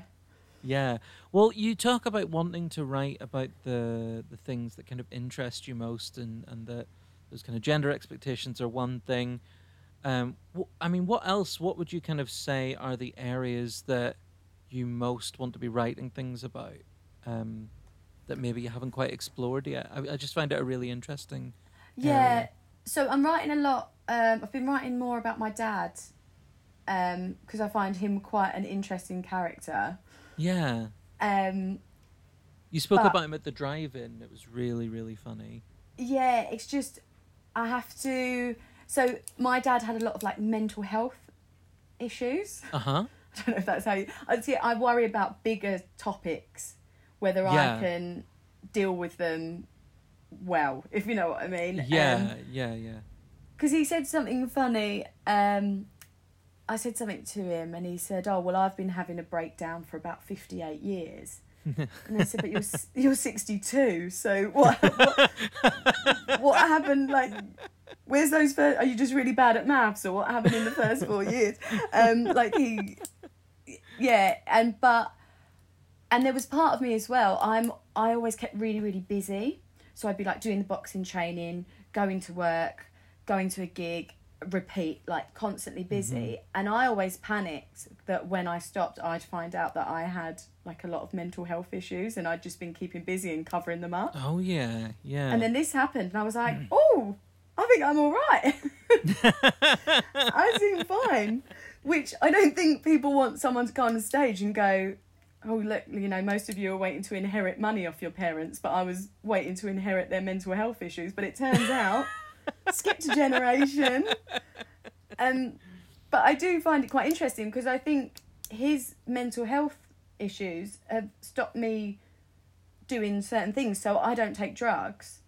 Yeah. Well, you talk about wanting to write about the the things that kind of interest you most, and and that those kind of gender expectations are one thing. Um, wh- I mean, what else? What would you kind of say are the areas that you most want to be writing things about? Um, that maybe you haven't quite explored yet. I, I just find it a really interesting. yeah. area. So I'm writing a lot. Um, I've been writing more about my dad, because I find him quite an interesting character. Yeah. Um, You spoke But- about him at the drive-in. It was really, really funny. yeah, it's just I have to. So my dad had a lot of like mental health issues. Uh huh. I don't know if that's how you. I see. I worry about bigger topics, whether Yeah. I can deal with them well, if you know what I mean. Yeah, yeah, yeah. Because he said something funny. Um, I said something to him, and he said, "Oh well, I've been having a breakdown for about fifty-eight years." and I said, "But you're you're sixty-two, so what? What, what happened? Like, where's those? First, are you just really bad at maths, or what happened in the first four years?" Um, like he, yeah, and but, and there was part of me as well. I'm I always kept really really busy, so I'd be like doing the boxing training, going to work, going to a gig, repeat, like constantly busy. Mm-hmm. And I always panicked that when I stopped, I'd find out that I had like a lot of mental health issues, and I'd just been keeping busy and covering them up. Oh yeah, yeah. And then this happened, and I was like, oh, I think I'm all right. I seem fine. Which I don't think people want someone to go on stage and go, oh, look, you know, most of you are waiting to inherit money off your parents, but I was waiting to inherit their mental health issues. But it turns out, skipped a generation. Um, but I do find it quite interesting because I think his mental health issues have stopped me doing certain things. So I don't take drugs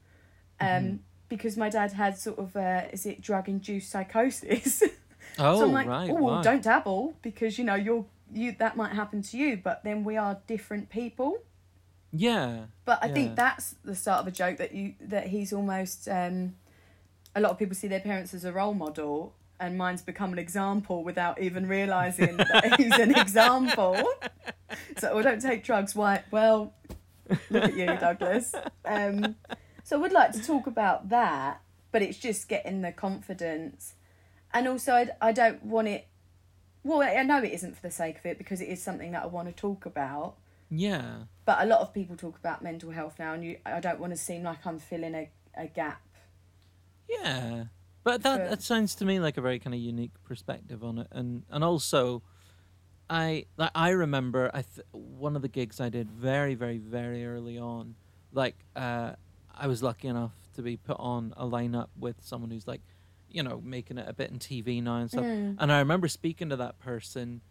um, because my dad had sort of, uh, is it drug induced psychosis? oh so I'm like, right. oh, don't dabble because you know you're you that might happen to you. But then we are different people. Yeah. But I Yeah. think that's the start of a joke that you that he's almost. Um, a lot of people see their parents as a role model, and mine's become an example without even realizing that he's an example. So, well, don't take drugs. Why? Well, look at you, Douglas. Um, so, I would like to talk about that, but it's just getting the confidence, and also I, I don't want it. Well, I know it isn't for the sake of it because it is something that I want to talk about Yeah. but a lot of people talk about mental health now and you i don't want to seem like i'm filling a, a gap Yeah. But that that sounds to me like a very kind of unique perspective on it, and and also, I like I remember I th- one of the gigs I did very very very early on, like uh, I was lucky enough to be put on a lineup with someone who's like, you know, making it a bit in TV now and stuff, Mm. and I remember speaking to that person,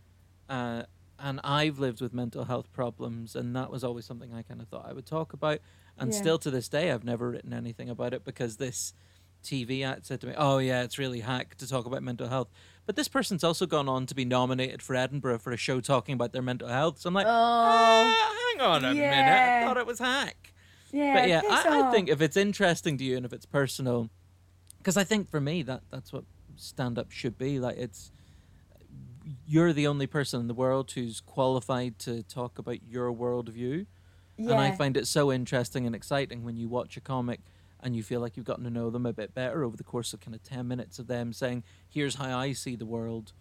uh, and I've lived with mental health problems, and that was always something I kind of thought I would talk about, and Yeah. still to this day I've never written anything about it because this TV ad said to me, "Oh yeah, it's really hack to talk about mental health." But this person's also gone on to be nominated for Edinburgh for a show talking about their mental health. So I'm like, Oh, "Ah, hang on a minute, I thought it was hack. yeah. but yeah, I, I off. think if it's interesting to you and if it's personal, because I think for me that that's what stand up should be. Like it's you're the only person in the world who's qualified to talk about your worldview. yeah. And I find it so interesting and exciting when you watch a comic and you feel like you've gotten to know them a bit better over the course of kind of 10 minutes of them saying, here's how I see the world.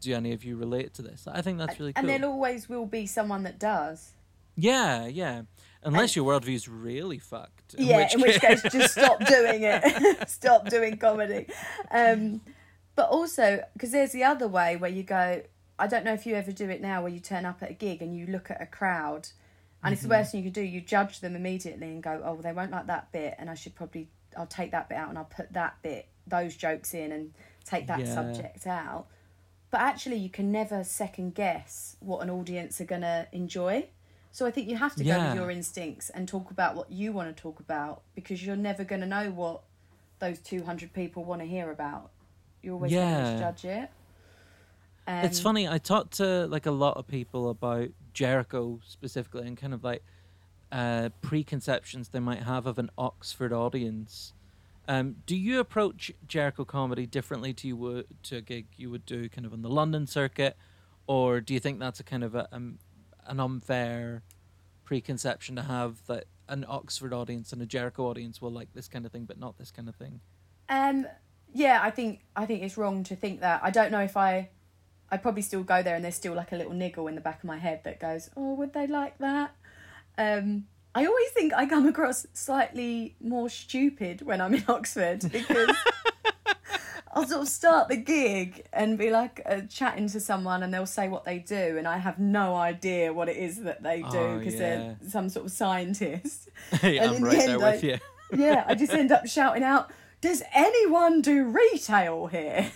Do any of you relate to this? I think that's really and cool. And there always will be someone that does. yeah, yeah. Unless your worldview's really fucked. In yeah, which in which case, just stop doing it. stop doing comedy. Um, but also, because there's the other way where you go, I don't know if you ever do it now, where you turn up at a gig and you look at a crowd, and it's the Mm-hmm. worst thing you could do. You judge them immediately and go, oh, well, they won't like that bit, and I should probably, I'll take that bit out and I'll put that bit, those jokes in, and take that Yeah. subject out. But actually, you can never second guess what an audience are going to enjoy. So I think you have to go with your instincts and talk about what you want to talk about because you're never going to know what those 200 people want to hear about. You're always going to judge it. it's Um, funny. I talked to like a lot of people about Jericho specifically, and kind of like uh, preconceptions they might have of an Oxford audience. Um, do you approach Jericho comedy differently to you would to a gig you would do kind of on the London circuit, or do you think that's a kind of a, um, an unfair preconception to have that an Oxford audience and a Jericho audience will like this kind of thing, but not this kind of thing? Um, yeah, I think I think it's wrong to think that. I don't know if I, I'd probably still go there, and there's still like a little niggle in the back of my head that goes, "Oh, would they like that?" Um, I always think I come across slightly more stupid when I'm in Oxford because I'll sort of start the gig and be like uh, chatting to someone, and they'll say what they do, and I have no idea what it is that they do Oh, because yeah. they're some sort of scientist. yeah, And I'm in the right there end, with I- you. yeah, I just end up shouting out, "Does anyone do retail here?"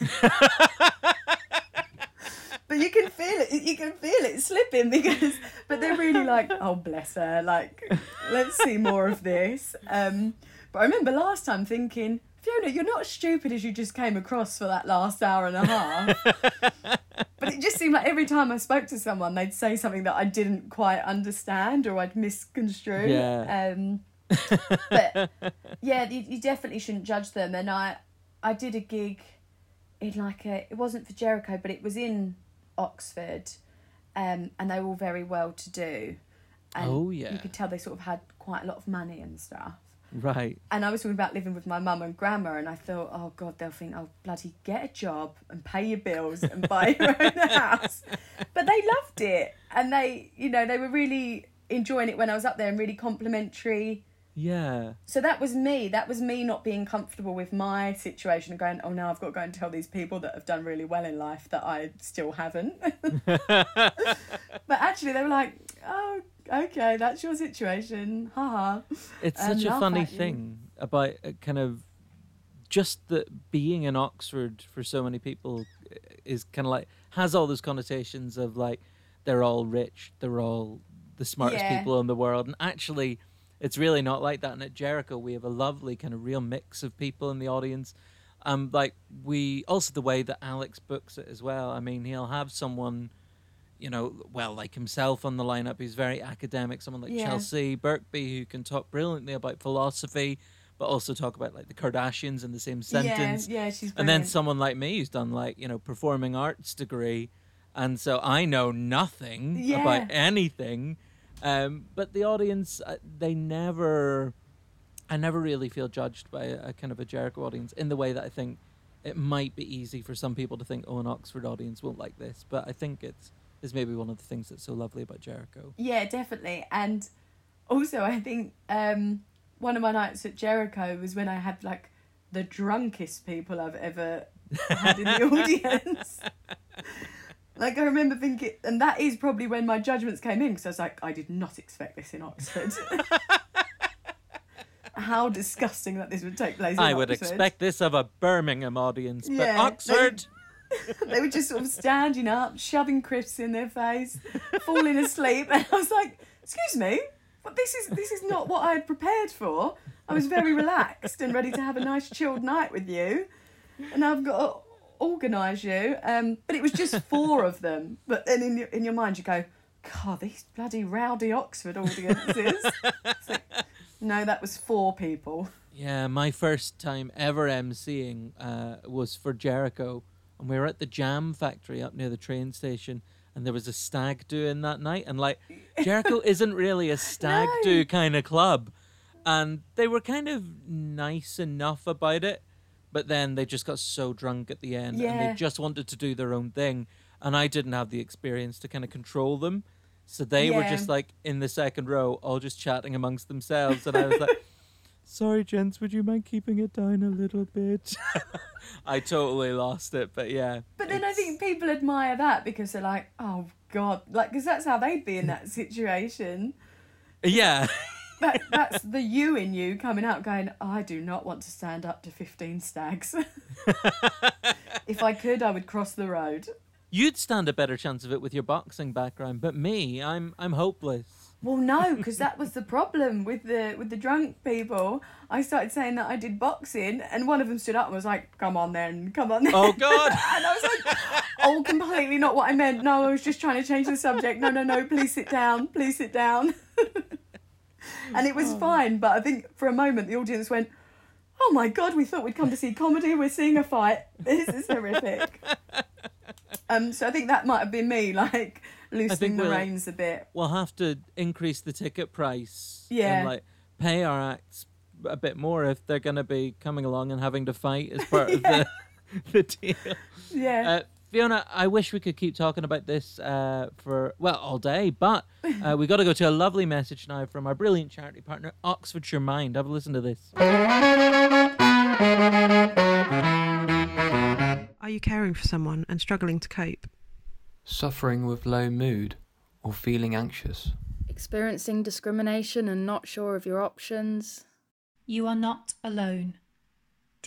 But you can feel it. You can feel it slipping because, but they're really like, "Oh, bless her." Like, let's see more of this. Um, but I remember last time thinking, Fiona, you're not as stupid as you just came across for that last hour and a half. but it just seemed like every time I spoke to someone, they'd say something that I didn't quite understand or I'd misconstrue. Yeah. Um, but yeah, you, you definitely shouldn't judge them. And I, I did a gig in like a. It wasn't for Jericho, but it was in Oxford, um, and they were all very well to do. And Oh, yeah. you could tell they sort of had quite a lot of money and stuff. Right. And I was talking about living with my mum and grandma, and I thought, oh God, they'll think, oh bloody, get a job and pay your bills and buy your own house. But they loved it, and they, you know, they were really enjoying it when I was up there and really complimentary. Yeah. So that was me. That was me not being comfortable with my situation and going, oh, now I've got to go and tell these people that have done really well in life that I still haven't. but actually, they were like, oh, okay, that's your situation. Haha. It's and such a funny thing about uh, kind of just that being in Oxford for so many people is kind of like has all those connotations of like they're all rich, they're all the smartest Yeah. people in the world, and actually, it's really not like that. And at Jericho, we have a lovely kind of real mix of people in the audience. Um, like we also the way that Alex books it as well. I mean, he'll have someone, you know, well like himself on the lineup. He's very academic. Someone like Yeah. Chelsea Birkby who can talk brilliantly about philosophy, but also talk about like the Kardashians in the same sentence Yeah, yeah, she's and then someone like me who's done like you know performing arts degree and so i know nothing Yeah. about anything um, but the audience uh, they never i never really feel judged by a, a kind of a jericho audience in the way that i think it might be easy for some people to think oh an oxford audience won't like this but i think it's is maybe one of the things that's so lovely about jericho Yeah, definitely. And also, I think um, one of my nights at Jericho was when I had like the drunkest people I've ever had in the audience. Like I remember thinking, and that is probably when my judgments came in because I was like, I did not expect this in Oxford. How disgusting that this would take place. In I would Oxford. expect this of a Birmingham audience, but Oxford. they were just sort of standing up, shoving crisps in their face, falling asleep, and I was like, "Excuse me, but this is this is not what I had prepared for. I was very relaxed and ready to have a nice chilled night with you, and I've got organise you." Um, but it was just four of them. But then in your in your mind you go, "God, these bloody rowdy Oxford audiences." Like, no, that was four people. Yeah, my first time ever emceeing uh, was for Jericho, and we were at the Jam Factory up near the train station, and there was a stag doing that night, and like Jericho isn't really a stag No. do kind of club, and they were kind of nice enough about it, but then they just got so drunk at the end, and they just wanted to do their own thing, and I didn't have the experience to kind of control them. So they were just like in the second row, all just chatting amongst themselves, and I was like, Sorry, gents, would you mind keeping it down a little bit? I totally lost it, but yeah. But then I think people admire that because they're like, oh god, like because that's how they'd be in that situation. Yeah. That that's the you in you coming out, going, I do not want to stand up to fifteen stags. if I could, I would cross the road. You'd stand a better chance of it with your boxing background, but me, I'm I'm hopeless. Well, no, because that was the problem with the with the drunk people. I started saying that I did boxing, and one of them stood up and was like, "Come on, then, come on." Then. Oh God. And I was like, oh, completely not what I meant. No, I was just trying to change the subject. No, no, no, please sit down. Please sit down. And it was fine, but I think for a moment the audience went, oh my God, we thought we'd come to see comedy. We're seeing a fight. This is horrific. Um, so I think that might have been me, like, loosening the we'll- reins a bit. We'll have to increase the ticket price. Yeah. And like pay our acts a bit more if they're gonna be coming along and having to fight as part of the the deal. Yeah. Uh, Fiona, I wish we could keep talking about this uh, for well all day, but uh, we got to go to a lovely message now from our brilliant charity partner, Oxfordshire Mind. Have a listen to this. Are you caring for someone and struggling to cope? Suffering with low mood or feeling anxious? Experiencing discrimination and not sure of your options. You are not alone.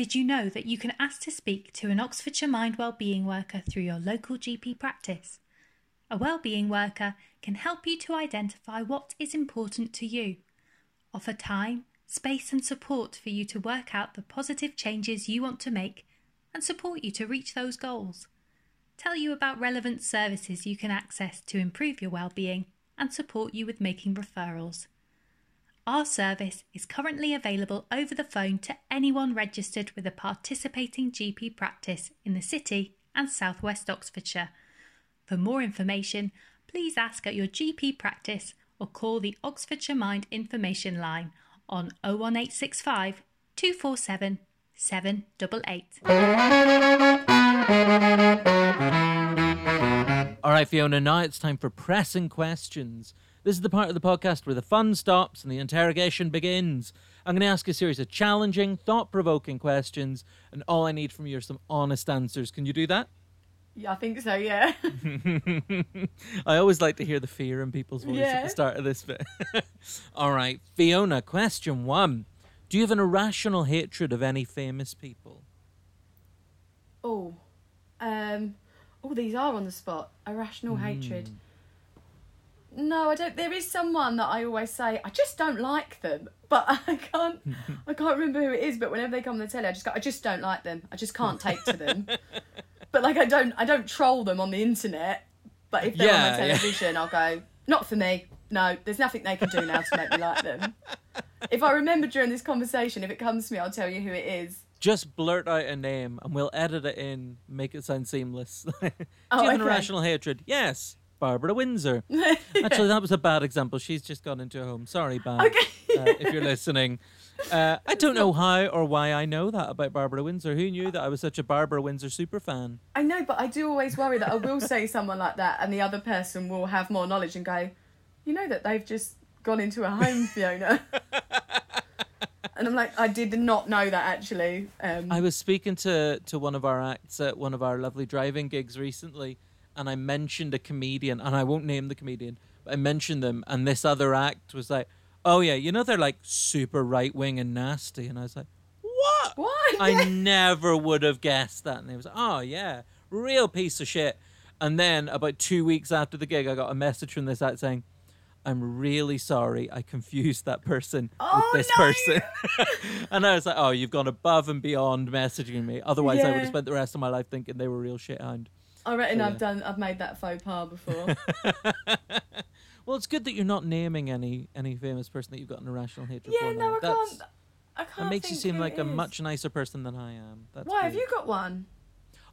Did you know that you can ask to speak to an Oxfordshire Mind Wellbeing worker through your local GP practice? A wellbeing worker can help you to identify what is important to you, offer time, space, and support for you to work out the positive changes you want to make, and support you to reach those goals. Tell you about relevant services you can access to improve your well-being and support you with making referrals. Our service is currently available over the phone to anyone registered with a participating GP practice in the City and South West Oxfordshire. For more information, please ask at your GP practice or call the Oxfordshire Mind Information Line on 01865 247 788. All right, Fiona, now it's time for pressing questions. This is the part of the podcast where the fun stops and the interrogation begins. I'm going to ask a series of challenging, thought provoking questions, and all I need from you are some honest answers. Can you do that? yeah, I think so, yeah. I always like to hear the fear in people's voice at the start of this bit. all right, Fiona, question one Do you have an irrational hatred of any famous people? Oh, um, oh, these are on the spot. Irrational hatred. No, I don't. There is someone that I always say I just don't like them, but I can't. I can't remember who it is. But whenever they come on the telly, I just go, I just don't like them. I just can't take to them. but like, I don't. I don't troll them on the internet. But if they're Yeah, on my yeah. television, I'll go. Not for me. No, there's nothing they can do now to make me like them. If I remember during this conversation, if it comes to me, I'll tell you who it is. Just blurt out a name and we'll edit it in, make it sound seamless. Do oh, you Oh, have an irrational hatred? Yes. Barbara Windsor. Actually, that was a bad example. She's just gone into a home. Sorry, Bab, Okay. uh, if you're listening. Uh, I don't know how or why I know that about Barbara Windsor. Who knew that I was such a Barbara Windsor super fan? I know, but I do always worry that I will say someone like that, and the other person will have more knowledge and go, you know that they've just gone into a home, Fiona. And I'm like, I did not know that actually. Um, I was speaking to to one of our acts at one of our lovely driving gigs recently, and I mentioned a comedian, and I won't name the comedian, but I mentioned them, and this other act was like, "Oh yeah, you know they're like super right wing and nasty," and I was like, "What? what? I never would have guessed that." And they was, like, "Oh yeah, real piece of shit." And then about two weeks after the gig, I got a message from this act saying. I'm really sorry. I confused that person Oh, with this no. person. and I was like, oh, you've gone above and beyond messaging me. Otherwise, I would have spent the rest of my life thinking they were real shithound. I reckon So, I've yeah. done. I've made that faux pas before. Well, it's good that you're not naming any any famous person that you've got an irrational hatred for. yeah, now. no, I That's- can't. I can't. That makes you seem like a much nicer person than I am. That's Why have you got one?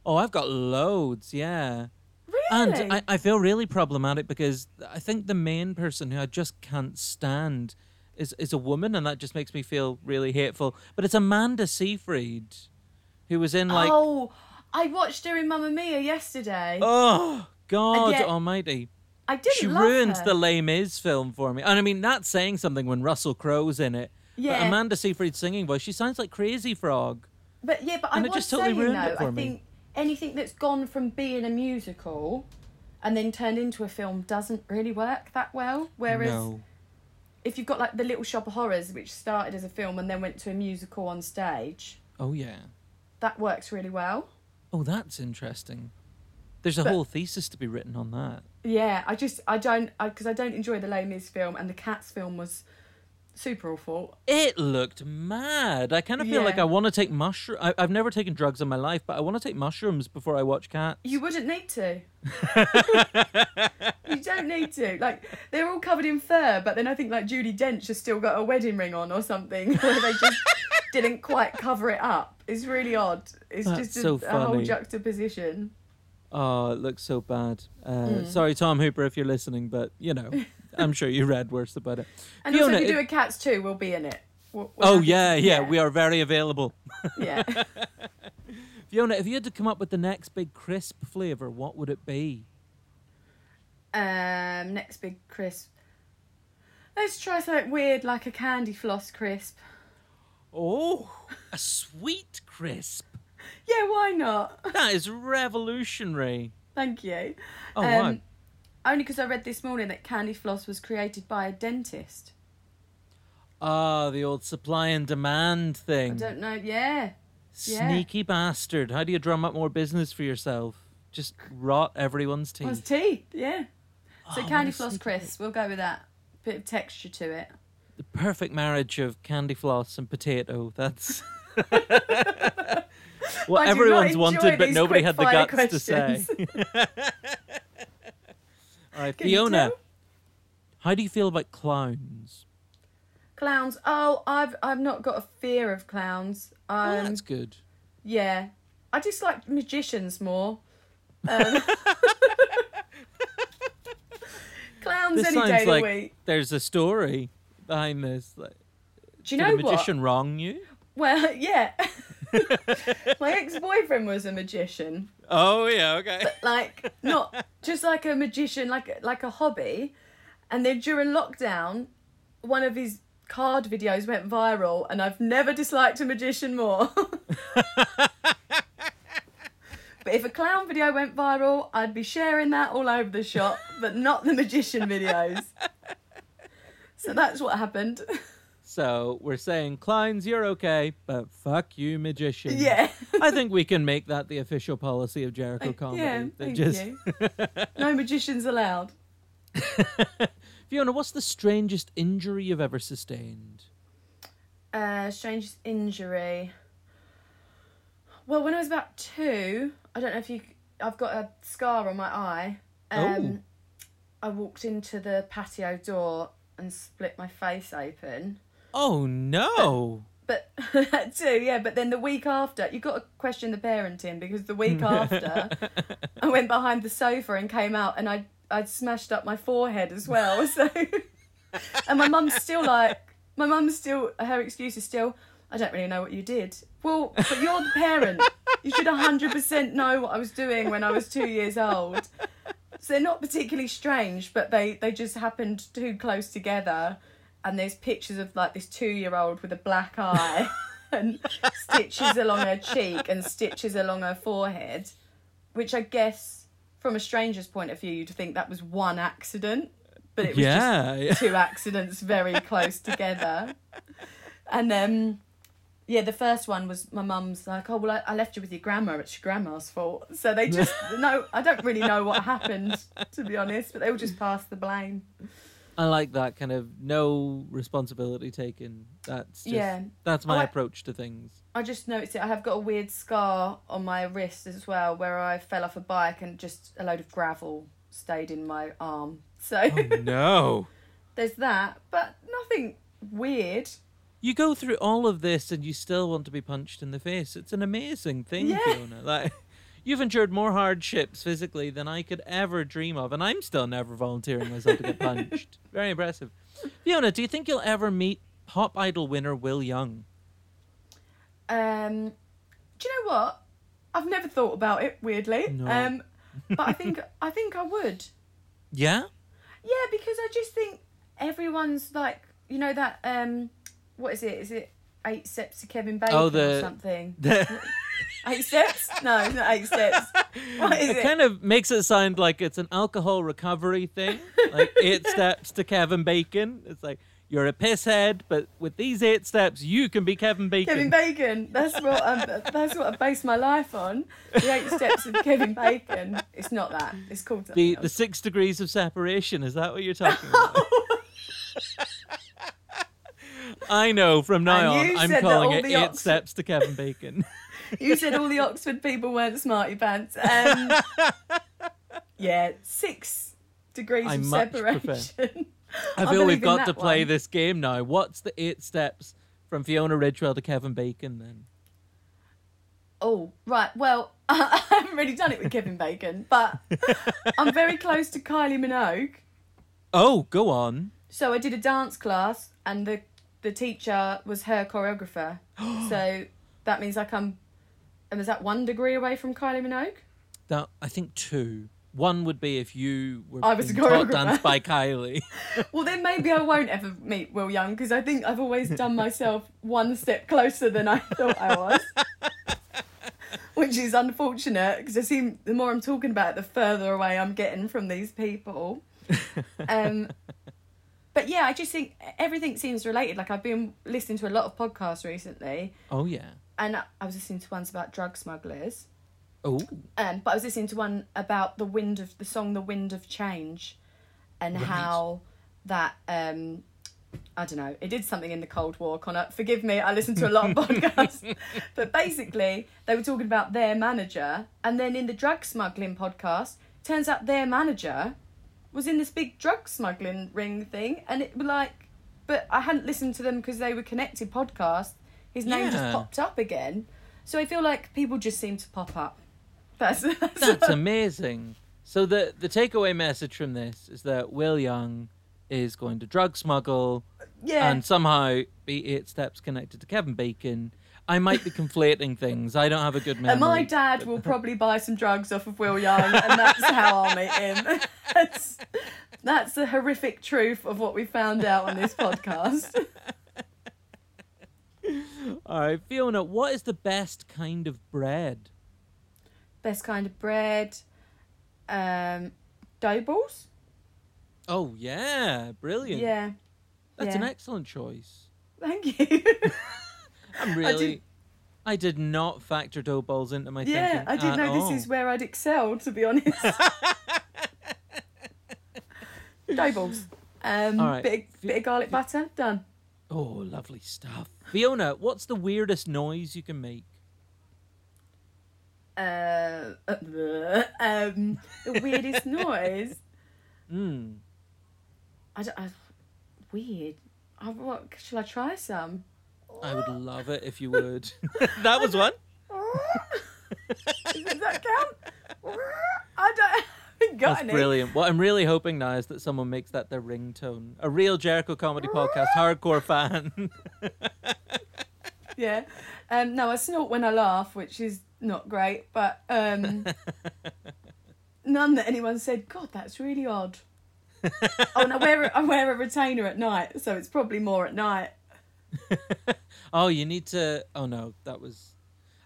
Oh, I've got loads. Yeah. Really? And I, I feel really problematic because I think the main person who I just can't stand is, is a woman, and that just makes me feel really hateful. But it's Amanda Seyfried, who was in like, oh, I watched her in Mamma Mia yesterday. Oh God yet- oh, Almighty, I didn't. she ruined the Les Mis film for me. And I mean, that's saying something when Russell Crowe's in it. But Yeah. Amanda Seyfried's singing voice, she sounds like Crazy Frog. But yeah, but And I was just totally saying ruined though, I me. think anything that's gone from being a musical and then turned into a film doesn't really work that well. Whereas no. if you've got like the Little Shop of Horrors, which started as a film and then went to a musical on stage, Oh, yeah. that works really well. Oh, that's interesting. There's a But- whole thesis to be written on that. Yeah, I just I don't because I, don't enjoy the Les Mis film and the Cats film was super awful. It looked mad. I kind of feel like I want to take mushroom. I've never taken drugs in my life, but I want to take mushrooms before I watch Cats. You wouldn't need to. you don't need to. Like they're all covered in fur, but then I think like Judi Dench has still got a wedding ring on or something, where they just didn't quite cover it up. It's really odd. It's That's just a, so a whole juxtaposition. Oh, it looks so bad. Uh, Mm. Sorry, Tom Hooper, if you're listening, but you know, I'm sure you read worse about it. And also, Fiona, if you do it- a Cats too, we'll be in it. We'll- we're Oh to- yeah, yeah, we are very available. Yeah. Fiona, if you had to come up with the next big crisp flavor, what would it be? Um, next big crisp. Let's try something weird like a candy floss crisp. Oh, a sweet crisp. Yeah, why not? That is revolutionary. Thank you. Oh, Um, wow. Only because I read this morning that candy floss was created by a dentist. Ah, the old supply and demand thing. I don't know. Yeah. yeah. Sneaky bastard. How do you drum up more business for yourself? Just rot everyone's Oh, it's teeth. teeth. Yeah. So Oh, candy what a floss sneaky- crisp. We'll go with that. Bit of texture to it. The perfect marriage of candy floss and potato. That's what I do not everyone's enjoy wanted, but these nobody had the quick-fire guts to say. questions. Right, Fiona, how do you feel about clowns? Clowns. Oh, I've I've not got a fear of clowns. Oh, Um, that's good. yeah. I just like magicians more. Um, clowns This any day of the week. there's a story behind this. Like, Do you did know a what? magician wrong you? Well, yeah. My ex-boyfriend was a magician. Oh yeah, okay. like not just like a magician like like a hobby and then during lockdown one of his card videos went viral and I've never disliked a magician more but if a clown video went viral I'd be sharing that all over the shop but not the magician videos so that's what happened So we're saying clowns, you're okay, but fuck you, magician. yeah I think we can make that the official policy of Jericho Comedy. yeah thank just you no magicians allowed Fiona, what's the strangest injury you've ever sustained? Uh, strangest injury. Well, when I was about two, I don't know if you. I've got a scar on my eye. Um, I walked into the patio door and split my face open. Oh no! But that too, yeah. But then the week after, you got to question the parenting because the week after, I went behind the sofa and came out, and I I'd smashed up my forehead as well. So, and my mum's still like, my mum's still her excuse is still, I don't really know what you did. Well, but you're the parent. You should hundred percent know what I was doing when I was two years old. So they're not particularly strange, but they they just happened too close together. And there's pictures of like this two year old with a black eye and stitches along her cheek and stitches along her forehead, which I guess from a stranger's point of view you'd think that was one accident, but it was Yeah. just two accidents very close together. And um yeah, the first one was my mum's like, oh well, I, I left you with your grandma. It's your grandma's fault. So they just no, I don't really know what happened to be honest, but they all just passed the blame. I like that kind of no responsibility taken. That's just, Yeah. That's my Oh, I- approach to things. I just noticed it. I have got a weird scar on my wrist as well, where I fell off a bike and just a load of gravel stayed in my arm. So Oh no. there's that, but nothing weird. You go through all of this and you still want to be punched in the face. It's an amazing thing, Yeah. Fiona. Like you've endured more hardships physically than I could ever dream of, and I'm still never volunteering myself to get punched. Very impressive. Fiona, do you think you'll ever meet Pop Idol winner Will Young? Um, do you know what? I've never thought about it. Weirdly, No. um, but I think I think I would. Yeah? Yeah, because I just think everyone's like, you know that um, what is it? Is it eight steps to Kevin Bacon Oh, or the- something? it Eight steps? No, it's not eight steps. What is it? kind of makes it sound like it's an alcohol recovery thing. Like eight steps to Kevin Bacon. It's like you're a pisshead, but with these eight steps, you can be Kevin Bacon. Kevin Bacon. That's what um, that's what I base my life on. The eight steps of Kevin Bacon. It's not that. It's called the else. the six degrees of separation. Is that what you're talking about? I know. From now And on, I'm calling it eight steps to Kevin Bacon. You said all the Oxford people weren't smarty pants. Um, yeah, six degrees I of separation. I feel we've got to play one. this game now. What's the eight steps from Fiona Ridgewell to Kevin Bacon then? Oh, right. Well, I haven't really done it with Kevin Bacon, but I'm very close to Kylie Minogue. Oh, go on. So I did a dance class, and the the teacher was her choreographer. so that means I come. And was that one degree away from Kylie Minogue? That I think two. One would be if you were I was taught dance by Kylie. Well, then maybe I won't ever meet Will Young because I think I've always done myself one step closer than I thought I was. Which is unfortunate because I seem the more I'm talking about it, the further away I'm getting from these people. Um, but yeah, I just think everything seems related. Like I've been listening to a lot of podcasts recently, oh yeah. And I was listening to ones about drug smugglers. Oh, Um, but I was listening to one about the wind of the song "The Wind of Change," and Right. how that um, I don't know. It did something in the Cold War. Connor, forgive me. I listened to a lot of podcasts, but basically they were talking about their manager, and then in the drug smuggling podcast, turns out their manager was in this big drug smuggling ring thing, and it was like, but I hadn't listened to them because they were connected podcast. His name Yeah. just popped up again, so I feel like people just seem to pop up. That's that's, that's amazing. So the the takeaway message from this is that Will Young is going to drug smuggle yeah. and somehow be eight steps connected to Kevin Bacon. I might be conflating things. I don't have a good memory. and my dad will probably buy some drugs off of Will Young, and that's how I'll meet him. that's, that's the horrific truth of what we found out on this podcast. All right, Fiona, what is the best kind of bread? Best kind of bread, um, dough balls. Oh yeah, brilliant. Yeah, That's yeah. an excellent choice. thank you. I'm really. I did not factor dough balls into my yeah, thinking. I didn't know all. this is where I'd excel, to be honest. dough balls. Um, right. bit, of, bit of garlic butter, done. Oh, lovely stuff. Fiona, what's the weirdest noise you can make? Uh, uh, um, the weirdest noise. Hmm. I don't. I, weird. I, what? Shall I try some? I would love it if you would. that was one. Does that count? I don't. That's any. brilliant. What I'm really hoping now is that someone makes that their ringtone. A real Jericho comedy podcast hardcore fan. Yeah. Um. No, I snort when I laugh, which is not great, but um. none that anyone said. God, that's really odd. oh, and I wear I wear a retainer at night, so it's probably more at night. oh, you need to. Oh no, that was.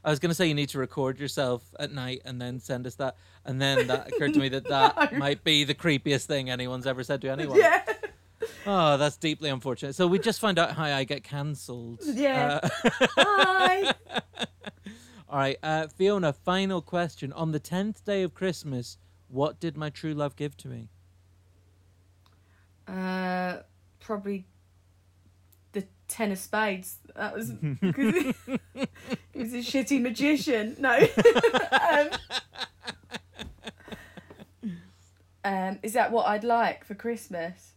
I was gonna say you need to record yourself at night and then send us that, and then that occurred to me that that No. might be the creepiest thing anyone's ever said to anyone. Yeah, Oh, that's deeply unfortunate. So we just found out how I get cancelled. Yeah. Uh, hi. all right, uh, Fiona. Final question: On the tenth day of Christmas, what did my true love give to me? Uh, probably the ten of spades. That was because he, he was a shitty magician. No. um, um, is that what I'd like for Christmas?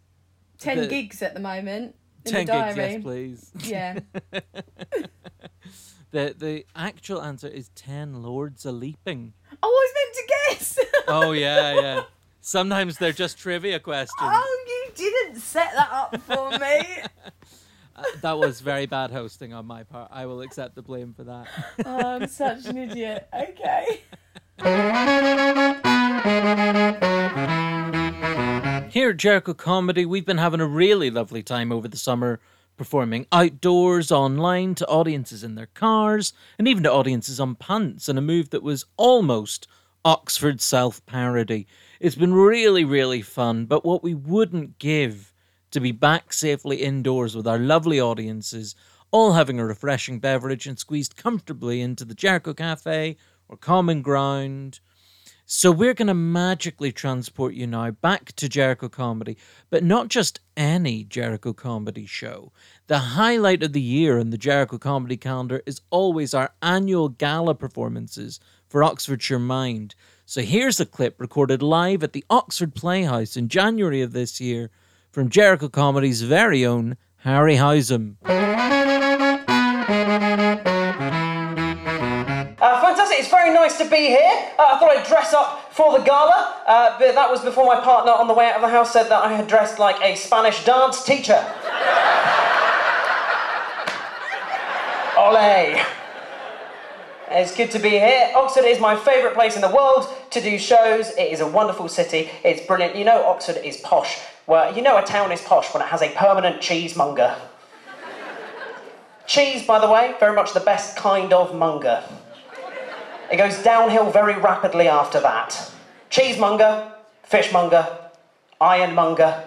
Ten The- gigs at the moment in Ten the gigs, diary. yes, please. Yeah. The the actual answer is ten lords a leaping. Oh, I was meant to guess. Oh yeah, yeah. Sometimes they're just trivia questions. oh, you didn't set that up for me. Uh, that was very bad hosting on my part. I will accept the blame for that. Oh, I'm such an idiot. Okay. Here at Jericho Comedy, we've been having a really lovely time over the summer, performing outdoors, online, to audiences in their cars, and even to audiences on punts in a move that was almost Oxford self parody. It's been really, really fun, but what we wouldn't give to be back safely indoors with our lovely audiences, all having a refreshing beverage and squeezed comfortably into the Jericho Cafe or Common Ground. So we're going to magically transport you now back to Jericho Comedy, but not just any Jericho Comedy show. The highlight of the year in the Jericho Comedy calendar is always our annual gala performances for Oxfordshire Mind. So here's a clip recorded live at the Oxford Playhouse in January of this year from Jericho Comedy's very own Harry Housam. Uh, fantastic. It's very nice to be here. Uh, I thought I'd dress up for the gala, uh, but that was before my partner on the way out of the house said that I had dressed like a Spanish dance teacher. Ole. It's good to be here. Oxford is my favourite place in the world to do shows. It is a wonderful city. It's brilliant. You know, Oxford is posh. Well, you know, a town is posh when it has a permanent cheesemonger. Cheese, by the way, very much the best kind of monger. It goes downhill very rapidly after that. Cheesemonger, fishmonger, ironmonger,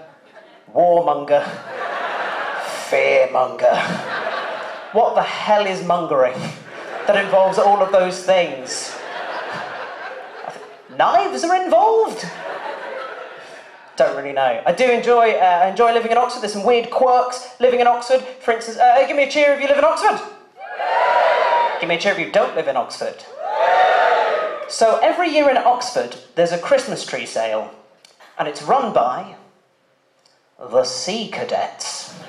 warmonger, fearmonger. What the hell is mongering that involves all of those things? Knives are involved? Don't really know. I do enjoy uh, enjoy living in Oxford. There's some weird quirks living in Oxford. For instance, uh, give me a cheer if you live in Oxford. Give me a cheer if you don't live in Oxford. So every year in Oxford, there's a Christmas tree sale, and it's run by the Sea Cadets.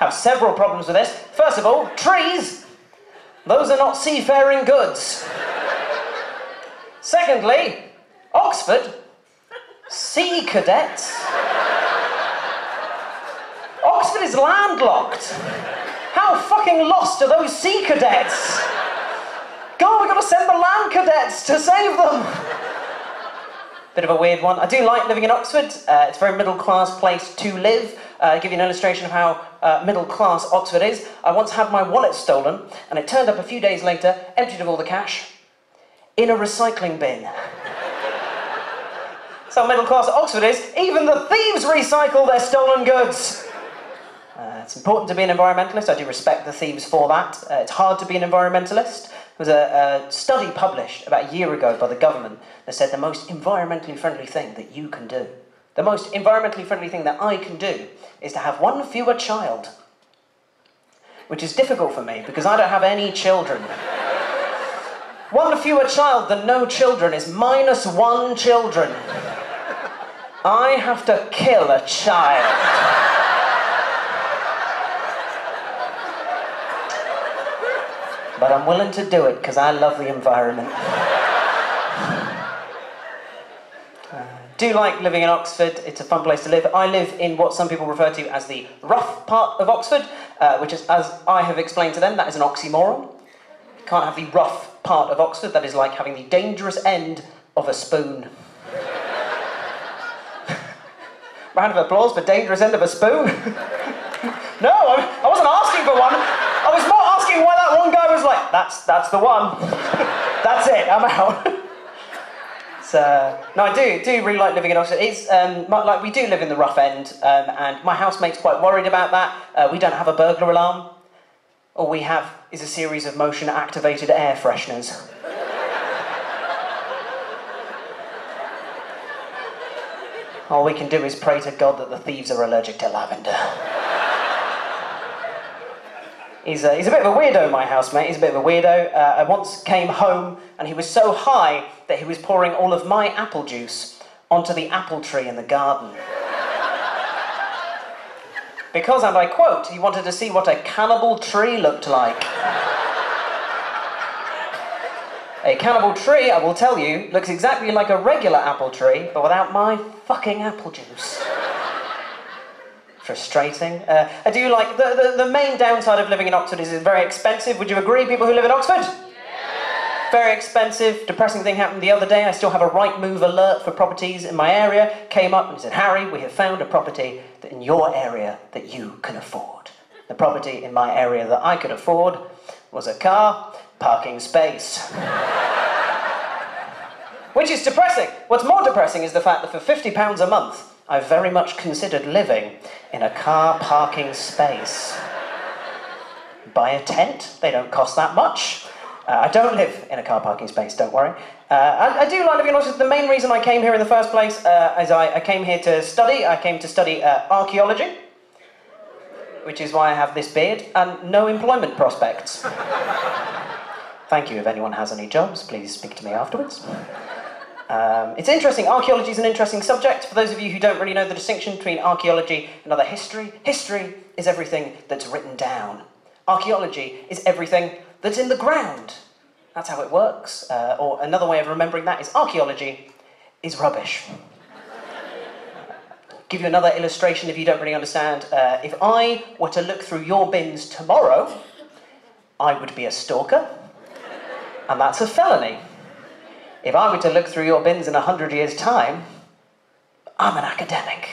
Have several problems with this. First of all, trees. Those are not seafaring goods. Secondly, Oxford, sea cadets. Oxford is landlocked. How fucking lost are those sea cadets? God, we've got to send the land cadets to save them. Bit of a weird one. I do like living in Oxford. Uh, it's a very middle class place to live. Uh, give you an illustration of how uh, middle class Oxford is. I once had my wallet stolen, and it turned up a few days later, emptied of all the cash, in a recycling bin. How middle class Oxford is. Even the thieves recycle their stolen goods. Uh, it's important to be an environmentalist. I do respect the thieves for that. Uh, it's hard to be an environmentalist. There was a, a study published about a year ago by the government that said the most environmentally friendly thing that you can do, the most environmentally friendly thing that I can do, is to have one fewer child. Which is difficult for me because I don't have any children. One fewer child than no children is minus one children. I have to kill a child. But I'm willing to do it because I love the environment. Do like living in Oxford. It's a fun place to live. I live in what some people refer to as the rough part of Oxford, uh, which is, as I have explained to them, that is an oxymoron. You can't have the rough part of Oxford that is like having the dangerous end of a spoon. Round of applause for dangerous end of a spoon. no, I, I wasn't asking for one. I was more asking why that one guy was like, that's, that's the one. that's it, I'm out. So, no, I do do really like living in Oxford. It's um, like we do live in the rough end, um, and my housemate's quite worried about that. Uh, we don't have a burglar alarm. All we have is a series of motion-activated air fresheners. All we can do is pray to God that the thieves are allergic to lavender. He's a, he's a bit of a weirdo, my housemate. He's a bit of a weirdo. Uh, I once came home and he was so high that he was pouring all of my apple juice onto the apple tree in the garden. Because, and I quote, he wanted to see what a cannibal tree looked like. A cannibal tree, I will tell you, looks exactly like a regular apple tree, but without my fucking apple juice. Frustrating. Uh, do like the, the, the main downside of living in Oxford is it's very expensive. Would you agree, people who live in Oxford? Very expensive. Depressing thing happened the other day. I still have a Rightmove alert for properties in my area. Came up and said, Harry, we have found a property that in your area that you can afford. The property in my area that I could afford was a car parking space. Which is depressing. What's more depressing is the fact that for £50 a month, I very much considered living in a car parking space. Buy a tent, they don't cost that much. Uh, I don't live in a car parking space, don't worry. Uh, I, I do like living in Oxford. The main reason I came here in the first place uh, is I, I came here to study. I came to study uh, archaeology, which is why I have this beard, and no employment prospects. Thank you. If anyone has any jobs, please speak to me afterwards. Um, it's interesting. Archaeology is an interesting subject. For those of you who don't really know the distinction between archaeology and other history, history is everything that's written down. Archaeology is everything that's in the ground. That's how it works. Uh, or another way of remembering that is archaeology is rubbish. Give you another illustration if you don't really understand. Uh, if I were to look through your bins tomorrow, I would be a stalker, and that's a felony. If I were to look through your bins in a hundred years' time, I'm an academic.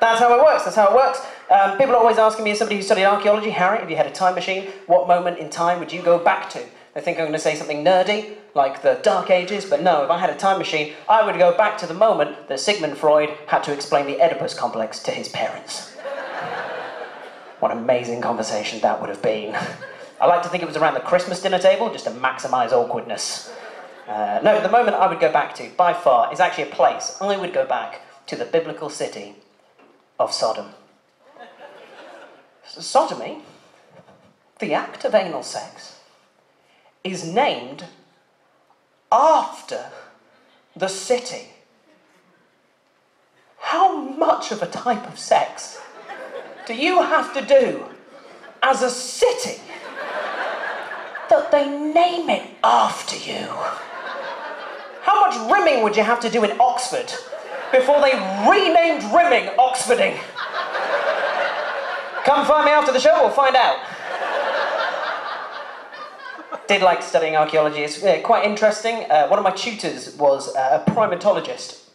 That's how it works. That's how it works. Um, people are always asking me, as somebody who studied archaeology, Harry, if you had a time machine, what moment in time would you go back to? They think I'm going to say something nerdy, like the Dark Ages, but no, if I had a time machine, I would go back to the moment that Sigmund Freud had to explain the Oedipus complex to his parents. what an amazing conversation that would have been. I like to think it was around the Christmas dinner table, just to maximise awkwardness. Uh, no, the moment I would go back to, by far, is actually a place. I would go back to the biblical city of Sodom. Sodomy, the act of anal sex, is named after the city. How much of a type of sex do you have to do as a city that they name it after you? How much rimming would you have to do in Oxford before they renamed rimming Oxfording? Come find me after the show, we'll find out. Did like studying archaeology, it's uh, quite interesting. Uh, one of my tutors was uh, a primatologist.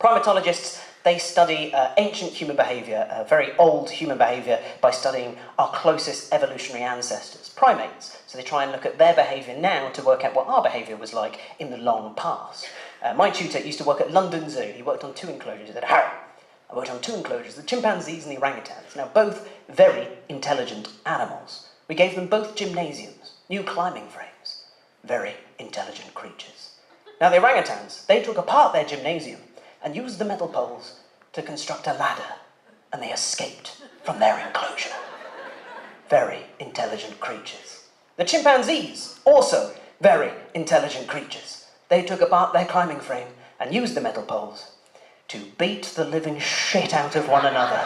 Primatologists, they study uh, ancient human behaviour, uh, very old human behaviour, by studying our closest evolutionary ancestors, primates. So they try and look at their behaviour now to work out what our behaviour was like in the long past. Uh, my tutor used to work at London Zoo. He worked on two enclosures. He said, Harry, I worked on two enclosures, the chimpanzees and the orangutans. Now, both very intelligent animals. We gave them both gymnasiums, new climbing frames. Very intelligent creatures. Now, the orangutans, they took apart their gymnasium and used the metal poles to construct a ladder, and they escaped from their enclosure. Very intelligent creatures. The chimpanzees, also very intelligent creatures. They took apart their climbing frame and used the metal poles to beat the living shit out of one another.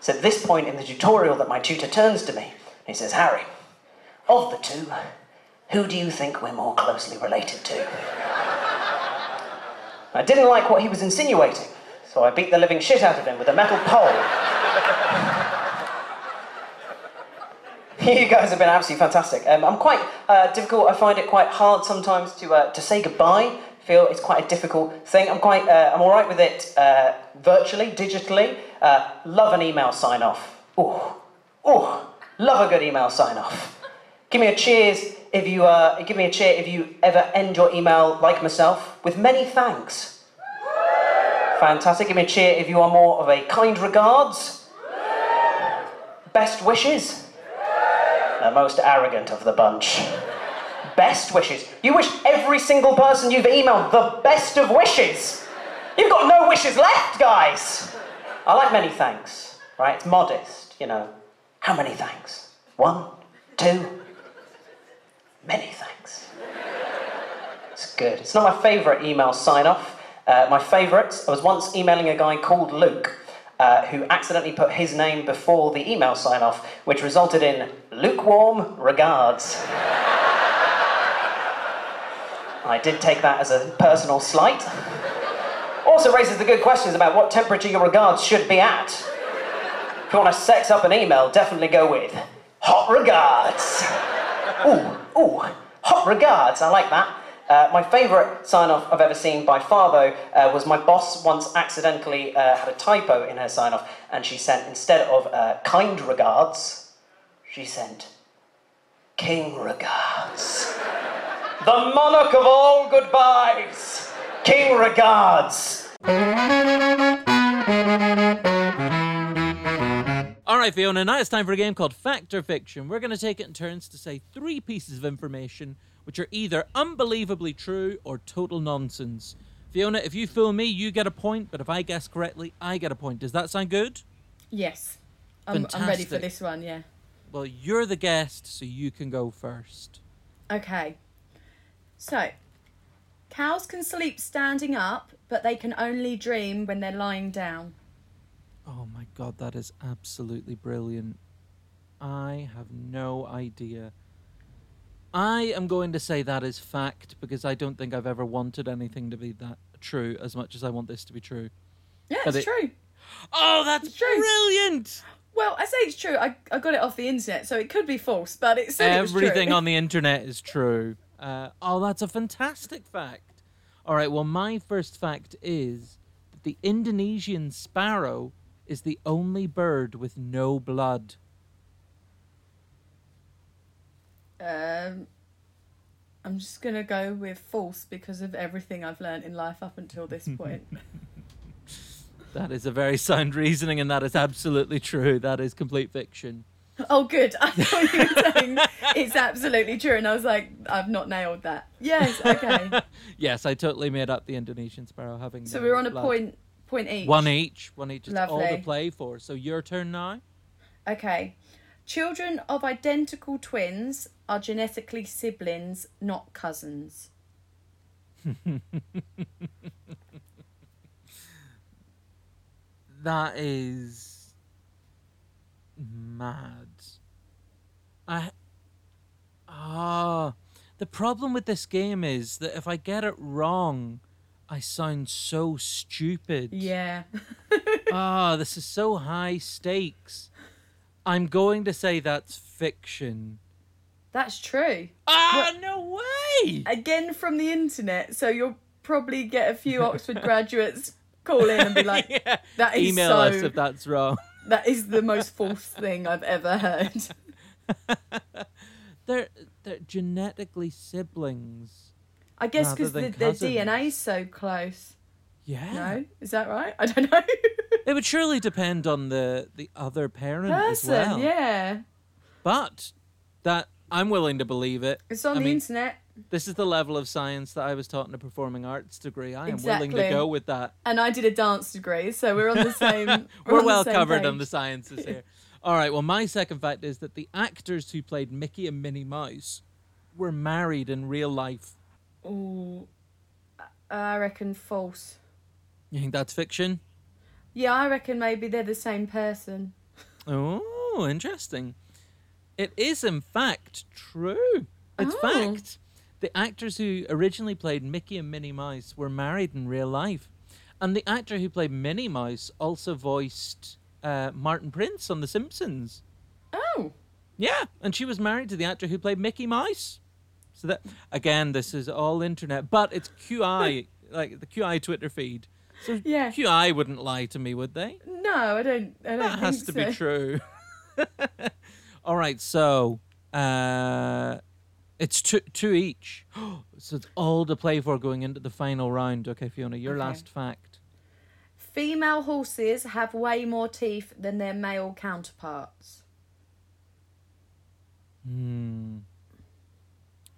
It's at this point in the tutorial that my tutor turns to me he says, Harry, of the two, who do you think we're more closely related to? I didn't like what he was insinuating, so I beat the living shit out of him with a metal pole. You guys have been absolutely fantastic. Um, I'm quite uh, difficult. I find it quite hard sometimes to uh, to say goodbye. I Feel it's quite a difficult thing. I'm quite. Uh, I'm all right with it uh, virtually, digitally. Uh, love an email sign off. Ooh, ooh, love a good email sign off. Give me a cheers if you. Uh, give me a cheer if you ever end your email like myself with many thanks. Fantastic. Give me a cheer if you are more of a kind regards. Best wishes. The most arrogant of the bunch. Best wishes. You wish every single person you've emailed the best of wishes. You've got no wishes left, guys. I like many thanks, right? It's modest, you know. How many thanks? One, two, many thanks. It's good. It's not my favourite email sign off. Uh, my favourite, I was once emailing a guy called Luke uh, who accidentally put his name before the email sign off, which resulted in lukewarm regards. I did take that as a personal slight. Also raises the good questions about what temperature your regards should be at. If you want to sex up an email, definitely go with hot regards. Ooh, ooh, hot regards, I like that. Uh, my favourite sign off I've ever seen by far, though, uh, was my boss once accidentally uh, had a typo in her sign off, and she sent, instead of uh, kind regards, she sent king regards. the monarch of all goodbyes, king regards. All right, Fiona, now it's time for a game called Fact or Fiction. We're going to take it in turns to say three pieces of information which are either unbelievably true or total nonsense. Fiona, if you fool me, you get a point, but if I guess correctly, I get a point. Does that sound good? Yes. I'm, I'm ready for this one, yeah. Well, you're the guest, so you can go first. Okay. So, cows can sleep standing up, but they can only dream when they're lying down. Oh my god, that is absolutely brilliant. I have no idea. I am going to say that is fact because I don't think I've ever wanted anything to be that true as much as I want this to be true. Yeah, But it's it- true. Oh, that's It's true. brilliant! Well, I say it's true. I, I got it off the internet, so it could be false, but it said it was Everything true. on the internet is true. Uh, oh, that's a fantastic fact. All right, well, my first fact is that the Indonesian sparrow is the only bird with no blood. Um, I'm just gonna go with false because of everything I've learned in life up until this point. That is a very sound reasoning, and that is absolutely true. That is complete fiction. Oh, good. I thought you were saying it's absolutely true, and I was like, I've not nailed that. Yes, okay. Yes, I totally made up the Indonesian sparrow having. So we're on a blood. point point each. One each. One each. It's all to play for. So your turn now. Okay. Children of identical twins are genetically siblings, not cousins. That is mad. I ah, the problem with this game is that if I get it wrong, I sound so stupid. Yeah. Ah, this is so high stakes. I'm going to say that's fiction. That's true. Ah, no way! Again from the internet, so you'll probably get a few Oxford graduates call in and be like, Yeah. that is Email so us if that's wrong. that is the most false thing I've ever heard. They're they're genetically siblings. I guess because the, their. DNA's so close. Yeah. No? Is that right? I don't know. It would surely depend on the the other parent as well. yeah. But that I'm willing to believe it. It's on I the mean, internet. This is the level of science that I was taught in a performing arts degree. I am willing to go with that. And I did a dance degree, so we're on the same. We're, the well covered on the sciences here. All right. Well, my second fact is that the actors who played Mickey and Minnie Mouse were married in real life. Oh, I reckon false. You think that's fiction? Yeah, I reckon maybe they're the same person. Oh, interesting. It is, in fact, true. It's Oh. fact. The actors who originally played Mickey and Minnie Mouse were married in real life. And the actor who played Minnie Mouse also voiced uh, Martin Prince on The Simpsons. Oh, Yeah, and she was married to the actor who played Mickey Mouse. So that again, this is all internet, but it's QI, like the QI Twitter feed. So Yeah. QI wouldn't lie to me, would they? No, I don't. I don't That has to so. be true. all right, so uh, it's two two each. so it's all to play for going into the final round. Okay, Fiona, your Okay. last fact. Female horses have way more teeth than their male counterparts. Hmm.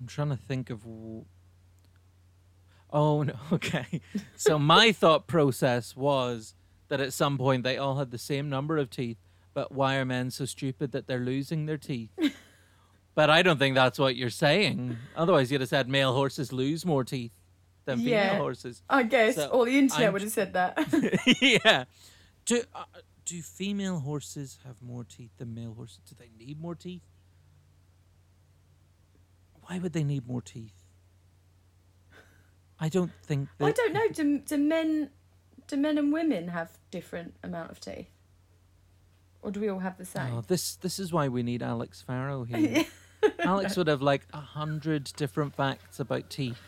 I'm trying to think of. Oh no. Okay. So my thought process was that at some point they all had the same number of teeth, but why are men so stupid that they're losing their teeth? but I don't think that's what you're saying. Otherwise, you'd have said male horses lose more teeth than female Yeah. horses. I guess, So, or the internet I'm would have said that. yeah. Do uh, do female horses have more teeth than male horses? Do they need more teeth? Why would they need more teeth? I don't think that. I don't know. Do, do men, do men and women have different amount of teeth, or do we all have the same? Oh, this this is why we need Alex Farrow here. Alex would have like a hundred different facts about teeth,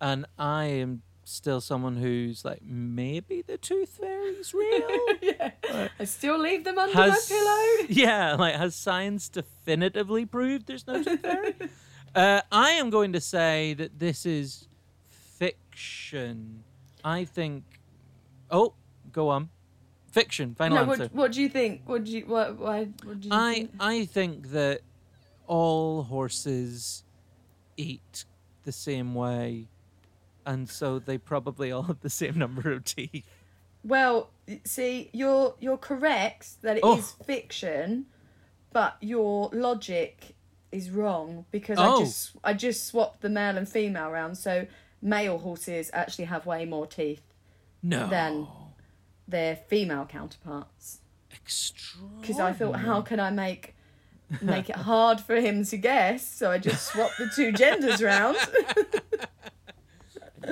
and I am still someone who's like maybe the tooth fairy's real. yeah. I still leave them under has my pillow. yeah, like has science definitively proved there's no tooth fairy? uh, I am going to say that this is fiction. I think. Oh, go on. Fiction. Final No, answer. what, what do you think? What do you what why what do you I think? I think that all horses eat the same way, and so they probably all have the same number of teeth. Well, see, you're you're correct that it oh. is Oh. fiction, but your logic is wrong because Oh. I just I just swapped the male and female around. So male horses actually have way more teeth No. than their female counterparts. Because I thought, how can I make make it hard for him to guess? So I just swapped the two genders round.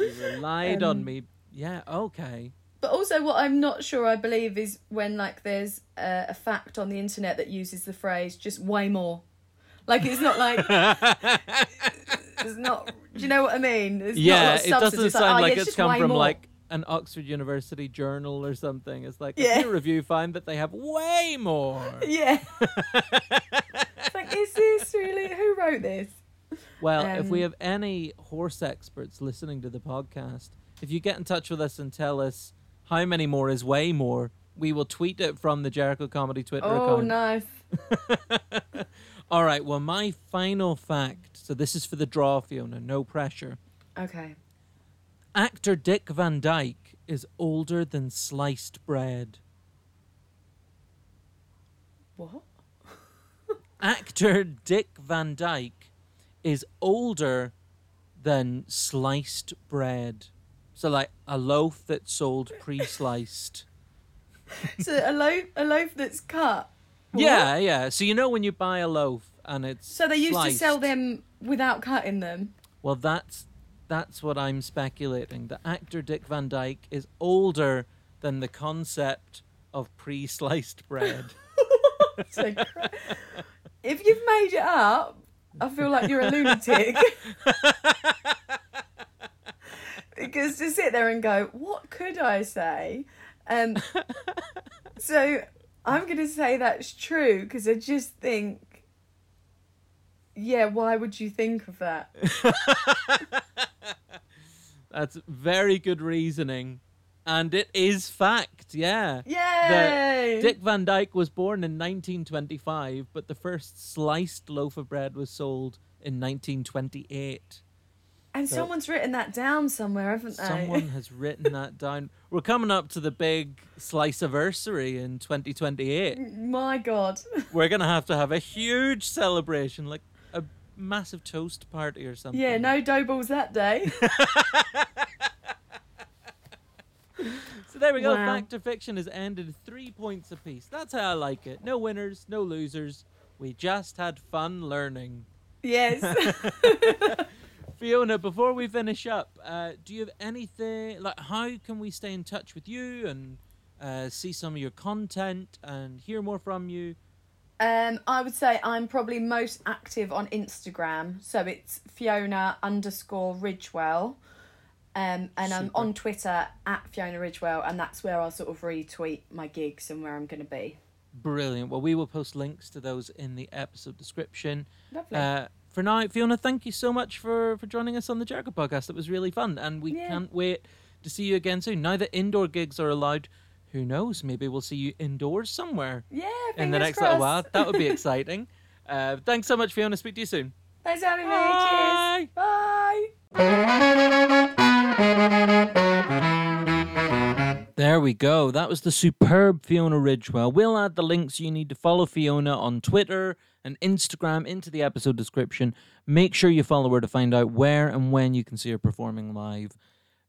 You relied on Um, me. Yeah. Okay. But also, what I'm not sure I believe is when like there's a, a fact on the internet that uses the phrase "just way more," like it's not like it's not. Do you know what I mean? It's yeah, it doesn't sound oh, like it's come from more. like an Oxford University journal or something. It's like Yeah. a peer review find that they have way more. yeah. it's like, is this really who wrote this? Well, if we Um, have any horse experts listening to the podcast, if you get in touch with us and tell us how many more is way more, we will tweet it from the Jericho Comedy Twitter Oh, account. Oh, nice. All right, well, my final fact so this is for the draw, Fiona, no pressure. Okay. Actor Dick Van Dyke is older than sliced bread. What? Actor Dick Van Dyke is older than sliced bread. So, like a loaf that's sold pre sliced. So a loaf, a loaf that's cut. Yeah, yeah. So, you know, when you buy a loaf and it's. So they used to sell them without cutting them. Well, that's that's what I'm speculating. The actor Dick Van Dyke is older than the concept of pre-sliced bread. If you've made it up, I feel like you're a lunatic. because to sit there and go, what could I say? Um, so I'm going to say that's true because I just think, yeah, why would you think of that? That's very good reasoning. And it is fact, yeah. Yay! Dick Van Dyke was born in 1925, but the first sliced loaf of bread was sold in 1928. and so- someone's written that down somewhere, haven't they? Someone has written that down. We're coming up to the big slice anniversary in 2028. My God. We're going to have to have a huge celebration, like a massive toast party or something. Yeah, no dough balls that day. So there we go. Wow. Fact or fiction has ended three points apiece. That's how I like it. No winners, no losers. We just had fun learning. yes. Fiona, before we finish up, uh, do you have anything like how can we stay in touch with you and uh, see some of your content and hear more from you? Um, I would say I'm probably most active on Instagram, so it's Fiona underscore Ridgewell. Um, and I'm on Twitter at Fiona Ridgewell, and that's where I'll sort of retweet my gigs and where I'm going to be. Brilliant. Well, we will post links to those in the episode description. Lovely. Uh, for now, Fiona, thank you so much for, for joining us on the Jericho podcast. It was really fun, and we Yeah. can't wait to see you again soon. Now that indoor gigs are allowed, who knows? Maybe we'll see you indoors somewhere yeah, in the next little while. That would be exciting. uh, thanks so much, Fiona. Speak to you soon. Thanks for having me. Bye. Cheers. Bye. There we go. That was the superb Fiona Ridgewell. We'll add the links you need to follow Fiona on Twitter and Instagram into the episode description. Make sure you follow her to find out where and when you can see her performing live.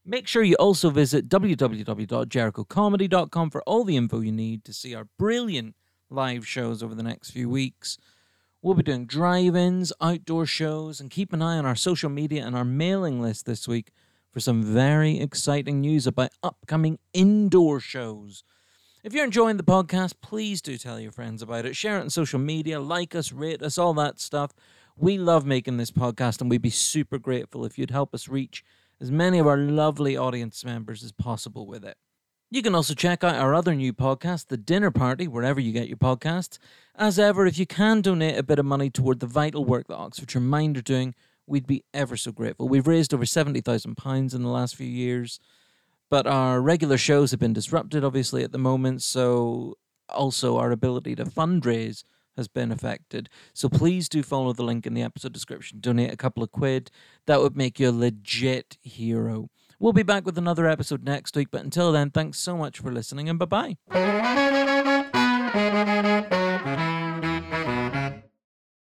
Make sure you also visit www.jerichocomedy.com for all the info you need to see our brilliant live shows over the next few weeks. We'll be doing drive ins, outdoor shows, and keep an eye on our social media and our mailing list this week for some very exciting news about upcoming indoor shows. If you're enjoying the podcast, please do tell your friends about it. Share it on social media, like us, rate us, all that stuff. We love making this podcast, and we'd be super grateful if you'd help us reach as many of our lovely audience members as possible with it. You can also check out our other new podcast, The Dinner Party, wherever you get your podcasts. As ever, if you can donate a bit of money toward the vital work that Oxfordshire Mind are doing, we'd be ever so grateful. We've raised over £70,000 in the last few years, but our regular shows have been disrupted, obviously, at the moment, so also our ability to fundraise has been affected. So please do follow the link in the episode description. Donate a couple of quid. That would make you a legit hero. We'll be back with another episode next week, but until then, thanks so much for listening and bye bye.